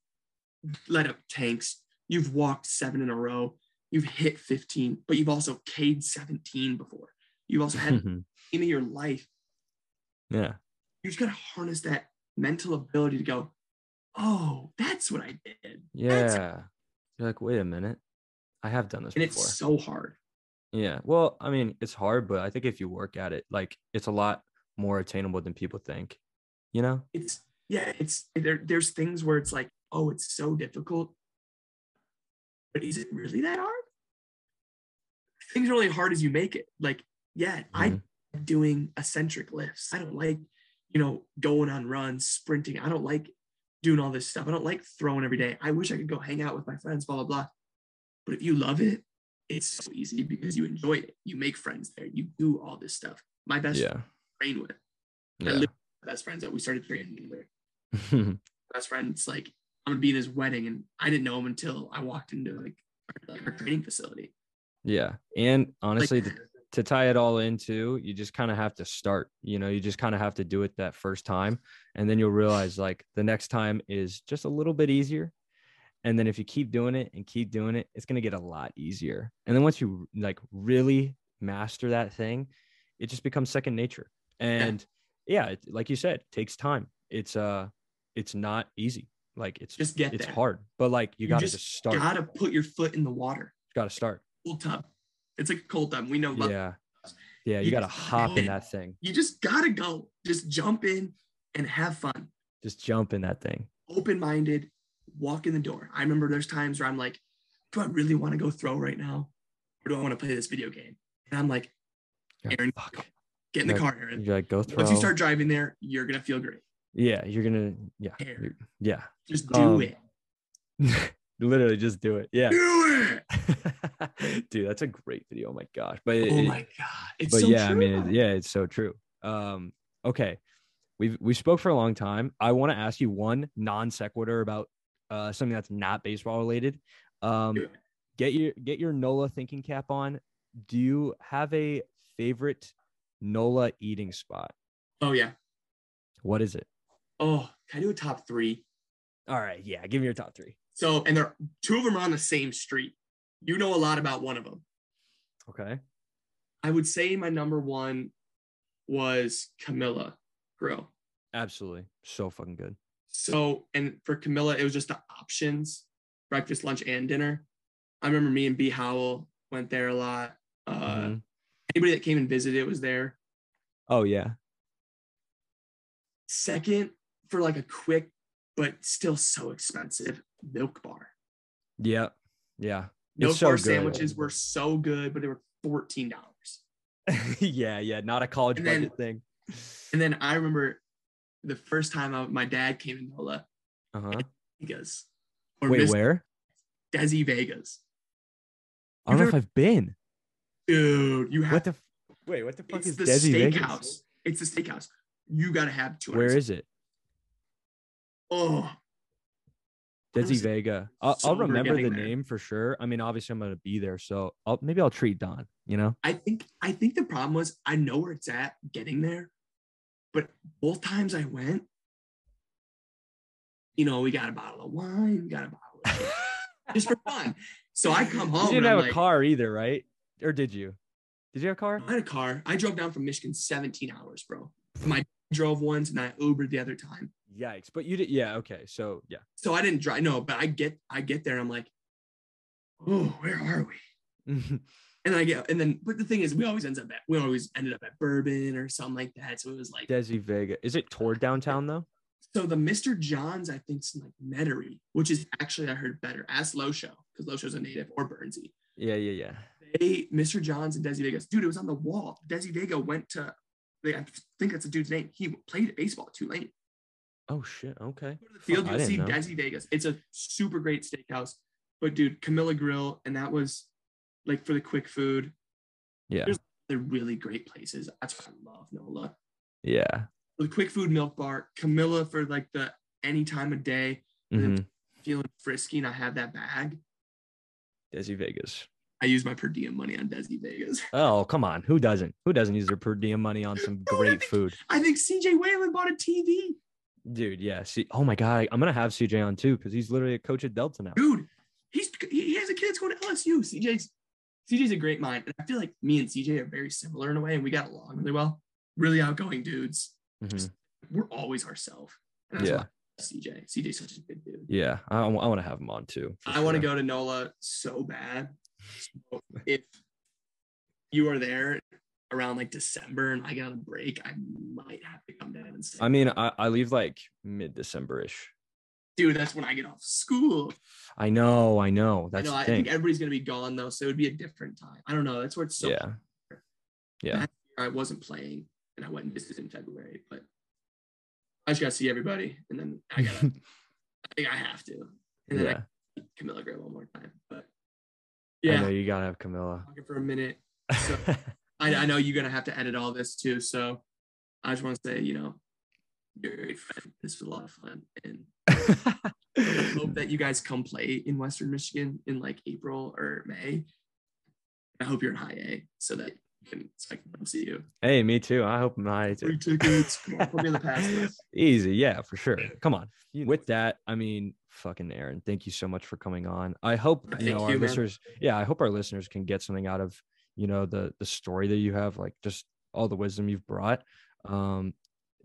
let up tanks, you've walked seven in a row, you've hit 15, but you've also K'd 17 before. You've also had in your life. yeah. You just gotta harness that mental ability to go, oh, that's what I did. That's- Yeah. You're like, wait a minute. I have done this And before. it's so hard. Yeah. Well, I mean, it's hard, but I think if you work at it, like it's a lot more attainable than people think. You know? It's yeah, it's there, there's things where it's like, oh, it's so difficult. But is it really that hard? Things are only hard as you make it. Like, yeah, I Mhm. like doing eccentric lifts. I don't like, you know, going on runs, sprinting. I don't like doing all this stuff. I don't like throwing every day. I wish I could go hang out with my friends, blah, blah, blah. But if you love it, it's so easy because you enjoy it. You make friends there. You do all this stuff. My best Yeah. train with. I Yeah. literally have best friends that we started training with. Best friends like I'm gonna be in his wedding, and I didn't know him until I walked into like our, like, our training facility. yeah. And Like, honestly, to, to tie it all into, you just kind of have to start. You know, you just kind of have to do it that first time. And then you'll realize like the next time is just a little bit easier. And then if you keep doing it and keep doing it, it's gonna get a lot easier. And then once you like really master that thing, it just becomes second nature. And yeah, it, like you said, it takes time. It's uh it's not easy. Like it's just get it's there. hard, but like you, You gotta just just, start. Gotta put your foot in the water. gotta start. Cold tub. It's like a cold tub. We know. about- Yeah. Yeah, you, You gotta hop in that thing. You just gotta go. Just jump in and have fun. Just jump in that thing. Open minded. Walk in the door. I remember there's times where I'm like, do I really want to go throw right now, or do I want to play this video game? And I'm like, Aaron, fuck. get in the Like, car, Aaron. You're like, go throw. Once you start driving there, you're gonna feel great. yeah, you're gonna yeah. Hair. you're- Yeah. Just do Um, it. Literally just do it. Yeah. Do it. Dude, that's a great video. Oh my gosh. But it, Oh my god. It's but so yeah, true. I mean, it- yeah, it's so true. Um, okay. We've we spoke for a long time. I want to ask you one non sequitur about uh something that's not baseball related. Um get your get your NOLA thinking cap on. Do you have a favorite NOLA eating spot? Oh yeah. What is it? Oh, can I do a top three? All right, yeah, give me your top three. So, and they're two of them are on the same street. You know a lot about one of them. Okay. I would say my number one was Camellia Grill. Absolutely. So fucking good. So, and for Camellia, it was just the options breakfast, lunch, and dinner. I remember me and B Howell went there a lot. Uh, Mhm. Anybody that came and visited was there. Oh yeah. Second, for like a quick, but still so expensive, Milk Bar. Yeah. Yeah. Milk It's Bar sandwiches were so good, but they were $14. yeah, yeah. Not a college And then- budget thing. And then I remember the first time I, my dad came in NOLA, Uh-huh. Vegas. Or Wait, Miss where? Desi Vega's. I don't know if I've been. Dude, you have What the f- wait, what the fuck is the Desi Vega's? steakhouse. It's the steakhouse. You gotta have two. Where is it? Oh, Desi Vega. I'll, I'll remember the there. name for sure. I mean, obviously, I'm gonna be there, so I'll maybe I'll treat Don. You know? I think I think the problem was I know where it's at getting there, but both times I went, you know, we got a bottle of wine, we got a bottle of just for fun. So I come home. You didn't have a like, car either, right? Or did you? Did you have a car? I had a car. I drove down from Michigan 17 hours, bro. My drove once and I Ubered the other time. Yikes! But you did. Yeah. Okay. So yeah. So I didn't drive. No, but I get I get there and I'm like, oh, where are we? And I get and then but the thing is we always ends up at we always ended up at bourbon or something like that. So it was like Desi Vega. Is it toward downtown though? so the Mr. John's, I think, is like Metairie, which is actually I heard better. Ask Losho, because Losho's a native or Burnsy. Yeah. Yeah. Yeah. They Mr. John's and Desi Vega's. Dude, it was on the wall. Desi Vega went to like, I think that's a dude's name. He played baseball at Tulane. Oh shit. Okay. Go to the field, I you'll see know. Desi Vega's. It's a super great steakhouse. But dude, Camellia Grill, and that was like for the quick food. Yeah. There's- They're really great places. That's what I love, Nola. Yeah. For the quick food milk bar, Camellia for like the any time of day, Mhm. feeling frisky, and I have that bag. Desi Vega's. I use my per diem money on Desi Vega's. Oh come on. Who doesn't? Who doesn't use their per diem money on some No, I great think- food? I think CJ Whalen bought a TV. Dude, yeah. See, oh my god, I'm gonna have CJ on too because he's literally a coach at Delta now. Dude, he's he he has a kid that's going to LSU. CJ's CJ's a great mind. And I feel like me and CJ are very similar in a way, and we got along really well. Really outgoing dudes. Mhm. We're always ourselves. Yeah. CJ. CJ's such a good dude. Yeah, I, want to have him on too. I want to go to NOLA so bad. So if you are there around like December and I got a break, I might have to come down and say, I mean, I, I leave like mid December ish. Dude, that's when I get off school. I know, I know. That's I know. I think everybody's gonna be gone though, so it would be a different time. I don't know. That's where it's so. yeah, yeah. I wasn't playing, and I went and visited in February, but I just gotta see everybody, and then I gotta. I think I have to, and then yeah. I Camellia Gray one more time. But Yeah. You gotta have Camellia. For a minute. So I, I know you're gonna have to edit all this too. So I just want to say, you know, you're a great friend. This was a lot of fun, and hope that you guys come play in Western Michigan in like April or May. I hope you're in high A so that you can so I can come see you. hey, me too. I hope my Free tickets. Come on, put me on the pass list. Easy, yeah, for sure. Come on. With that, I mean, fucking Aaron, thank you so much for coming on. I hope you Thank know our you, man. listeners. Yeah, I hope our listeners can get something out of you know the the story that you have, like just all the wisdom you've brought. Um,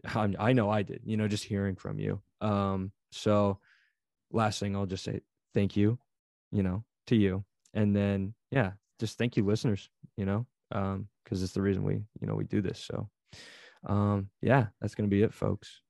I, I know I did. You know, just hearing from you. Um, so last thing I'll just say thank you, you know, to you, and then yeah, just thank you, listeners. You know, um, because it's the reason we you know we do this. So, um, yeah, that's gonna be it, folks.